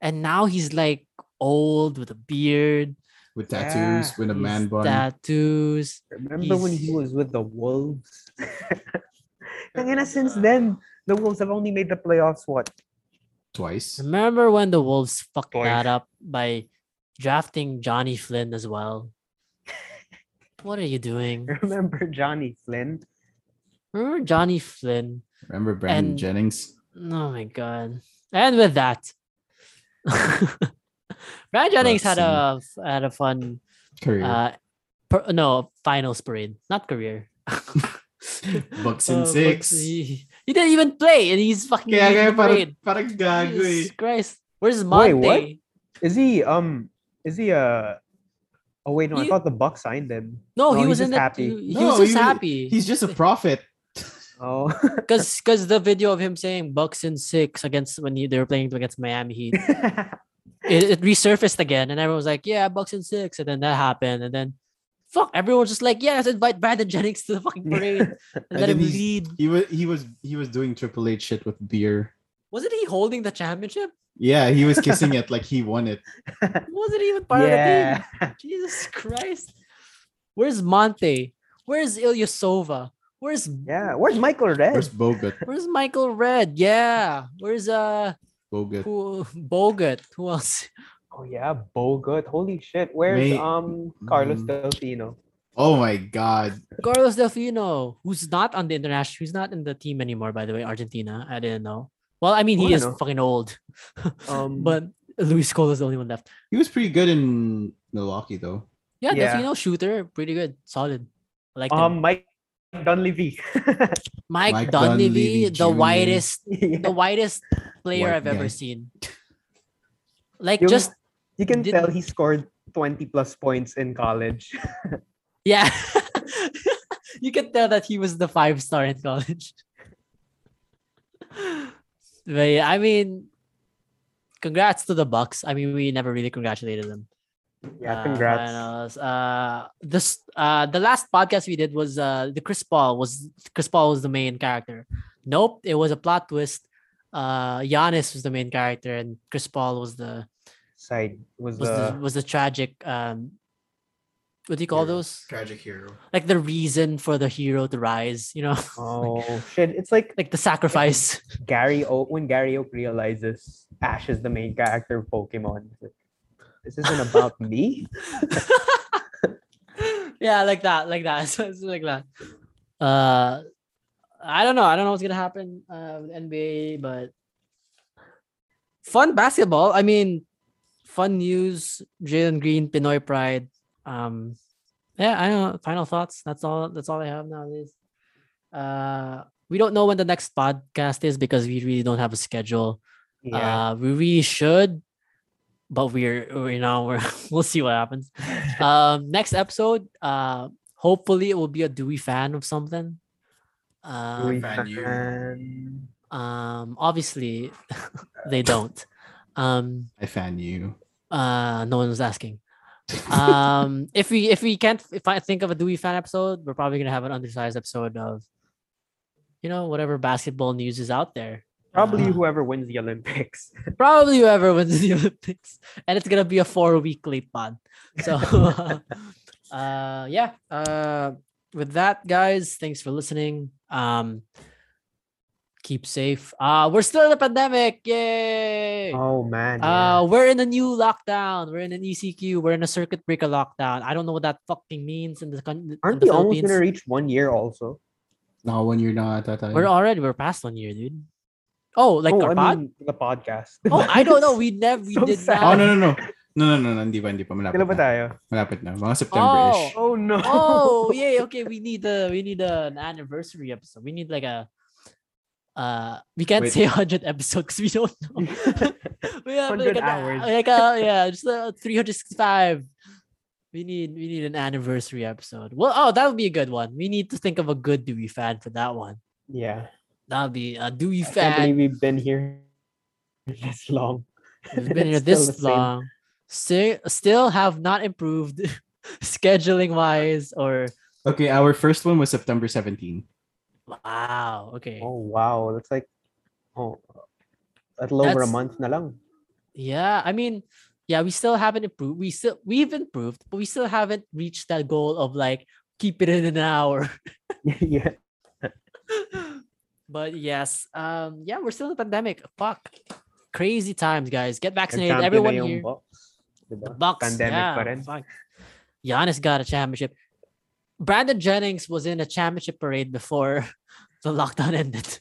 and now he's like old with a beard with tattoos, Yeah, with a he's man bun. tattoos Remember when he was with the Wolves? Tangina, since then, the Wolves have only made the playoffs what twice. Remember when the Wolves fucked Boy. that up by drafting Johnny Flynn as well? What are you doing? Remember Johnny Flynn? Remember Johnny Flynn? Remember Brandon And- Jennings? Oh my god! And with that, Brad Jennings had a had a fun Career. uh per, no finals parade, not career. Bucks in Uh, six. He, he didn't even play, and he's fucking Kaya leading kaya the parang, parade. parang gago eh. Jesus Christ, where's Monta? Wait, what? Is he um is he uh oh wait no I thought the Bucks signed him. No, he No, was in just the. happy. He, he No, was just he happy. He's just a prophet. Oh because because the video of him saying Bucks in six against when he, they were playing against Miami Heat, it, it resurfaced again, and everyone was like, "Yeah, Bucks in six. and then that happened, and then fuck, everyone was just like, "Yeah, let's invite Brandon Jennings to the fucking parade and, And let him lead." He was he was he was doing Triple H shit with beer. Wasn't he holding the championship? Yeah, he was kissing it like he won it. Wasn't he even part of the yeah. team? Jesus Christ! Where's Monta? Where's Ilyasova? Where's Yeah. Where's Michael Redd? Where's Bogut? Where's Michael Redd? Yeah. Where's uh Bogut. who Bogut? Who else? Oh yeah, Bogut. Holy shit. Where's May- um Carlos Mm. Delfino? Oh my god. Carlos Delfino, who's not on the international, who's not in the team anymore, by the way, Argentina. I didn't know. Well, I mean, Oh, he I is fucking old, Um but Luis Scola is the only one left. He was pretty good in Milwaukee though. Yeah, Yeah. Delfino shooter, pretty good, solid. I like him. um Mike Dunleavy. Mike, Mike Dunleavy, Dunleavy the Jr.. whitest, Yeah. the whitest player White I've ever guy. seen. Like Yung- just you can did- tell he scored 20 plus points in college. yeah, you can tell that he was the five star in college. but yeah, I mean, congrats to the Bucks. I mean, we never really congratulated them. Yeah, Uh, congrats. finals. Uh, this uh, the last podcast we did was uh, the Chris Paul was Chris Paul was the main character. Nope, it was a plot twist. Uh, Giannis was the main character, and Chris Paul was the Side was, was the the was the tragic. Um, what do you call Hero. those? Tragic hero. Like the reason for the hero to rise. You know, oh shit. It's like like the sacrifice. Gary Oak when Gary Oak realizes Ash is the main character of Pokemon. Like, this isn't about me. yeah, like that, like that. So it's like that. Uh, I don't know. I don't know what's gonna happen uh, with NBA, but fun basketball. I mean, fun news. Jalen Green, Pinoy Pride. Um, yeah, I don't know. Final thoughts. That's all. That's all I have nowadays. Uh, we don't know when the next podcast is because we really don't have a schedule. Yeah. Uh, we really should, but we're you know we're we'll see what happens. Um, next episode, uh, hopefully it will be a Dewey fan of something. Um, Dewey fan you. fan. um, obviously they don't. Um, I fan you. uh, no one was asking. Um, if we if we can't if I think of a Dewey fan episode, we're probably gonna have an undersized episode of, you know, whatever basketball news is out there. Probably Uh, whoever wins the Olympics. probably whoever wins the Olympics, and it's gonna be a four week late pod. So, uh, yeah. Uh, with that, guys, thanks for listening. Um, keep safe. Uh, we're still in a pandemic. Yay! oh man. Uh, we're in a new lockdown. We're in an ECQ. We're in a circuit breaker lockdown. I don't know what that fucking means in the country. Aren't in the we almost Philippines. gonna reach one year also? No, when you're not that We're already we're past one year, dude. Oh, like oh, our I pod? mean the podcast. Oh, I don't know. We never we So did sad. Oh, no, no, no. No, no, no, no. Hindi pa, hindi pa. Malapit Kailan ba na. tayo? Malapit na. Mga September-ish. Oh no. oh yeah okay we need a we need an anniversary episode we need like a uh we can't Wait. say 100 episodes because we don't know we have like 100 an, hours. like a yeah just a 365 we need we need an anniversary episode well oh that would be a good one we need to think of a good dewey fan for that one yeah. that would be a dewey I can't fan believe we've been here this long. we've been here this long still still have not improved scheduling wise or Okay, our first one was September 17. Wow okay Oh wow, that's like oh a little over a month na lang. Yeah, I mean, yeah, we still haven't improved. We still we've improved, but we still haven't reached that goal of like keep it in an hour. yeah. but yes, um, yeah, we're still in the pandemic. Fuck. crazy times, guys. Get vaccinated. Everyone here. Diba? The Bucks. Pandemic yeah, pa rin. fuck. Giannis got a championship. Brandon Jennings was in a championship parade before the lockdown ended.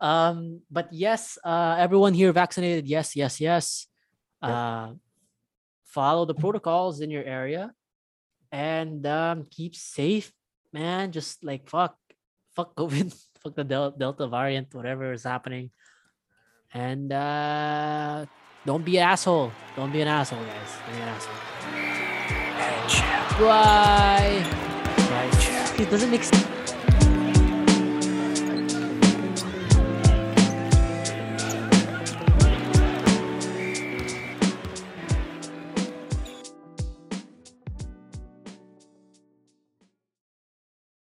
um, but yes, uh, everyone here vaccinated. Yes, yes, yes. Uh, follow the protocols in your area and um, keep safe, man. Just like fuck, fuck COVID, fuck the Del- Delta variant, whatever is happening. And uh, don't be an asshole. Don't be an asshole, guys. Don't be an asshole. Bye. Bye. It doesn't make sense.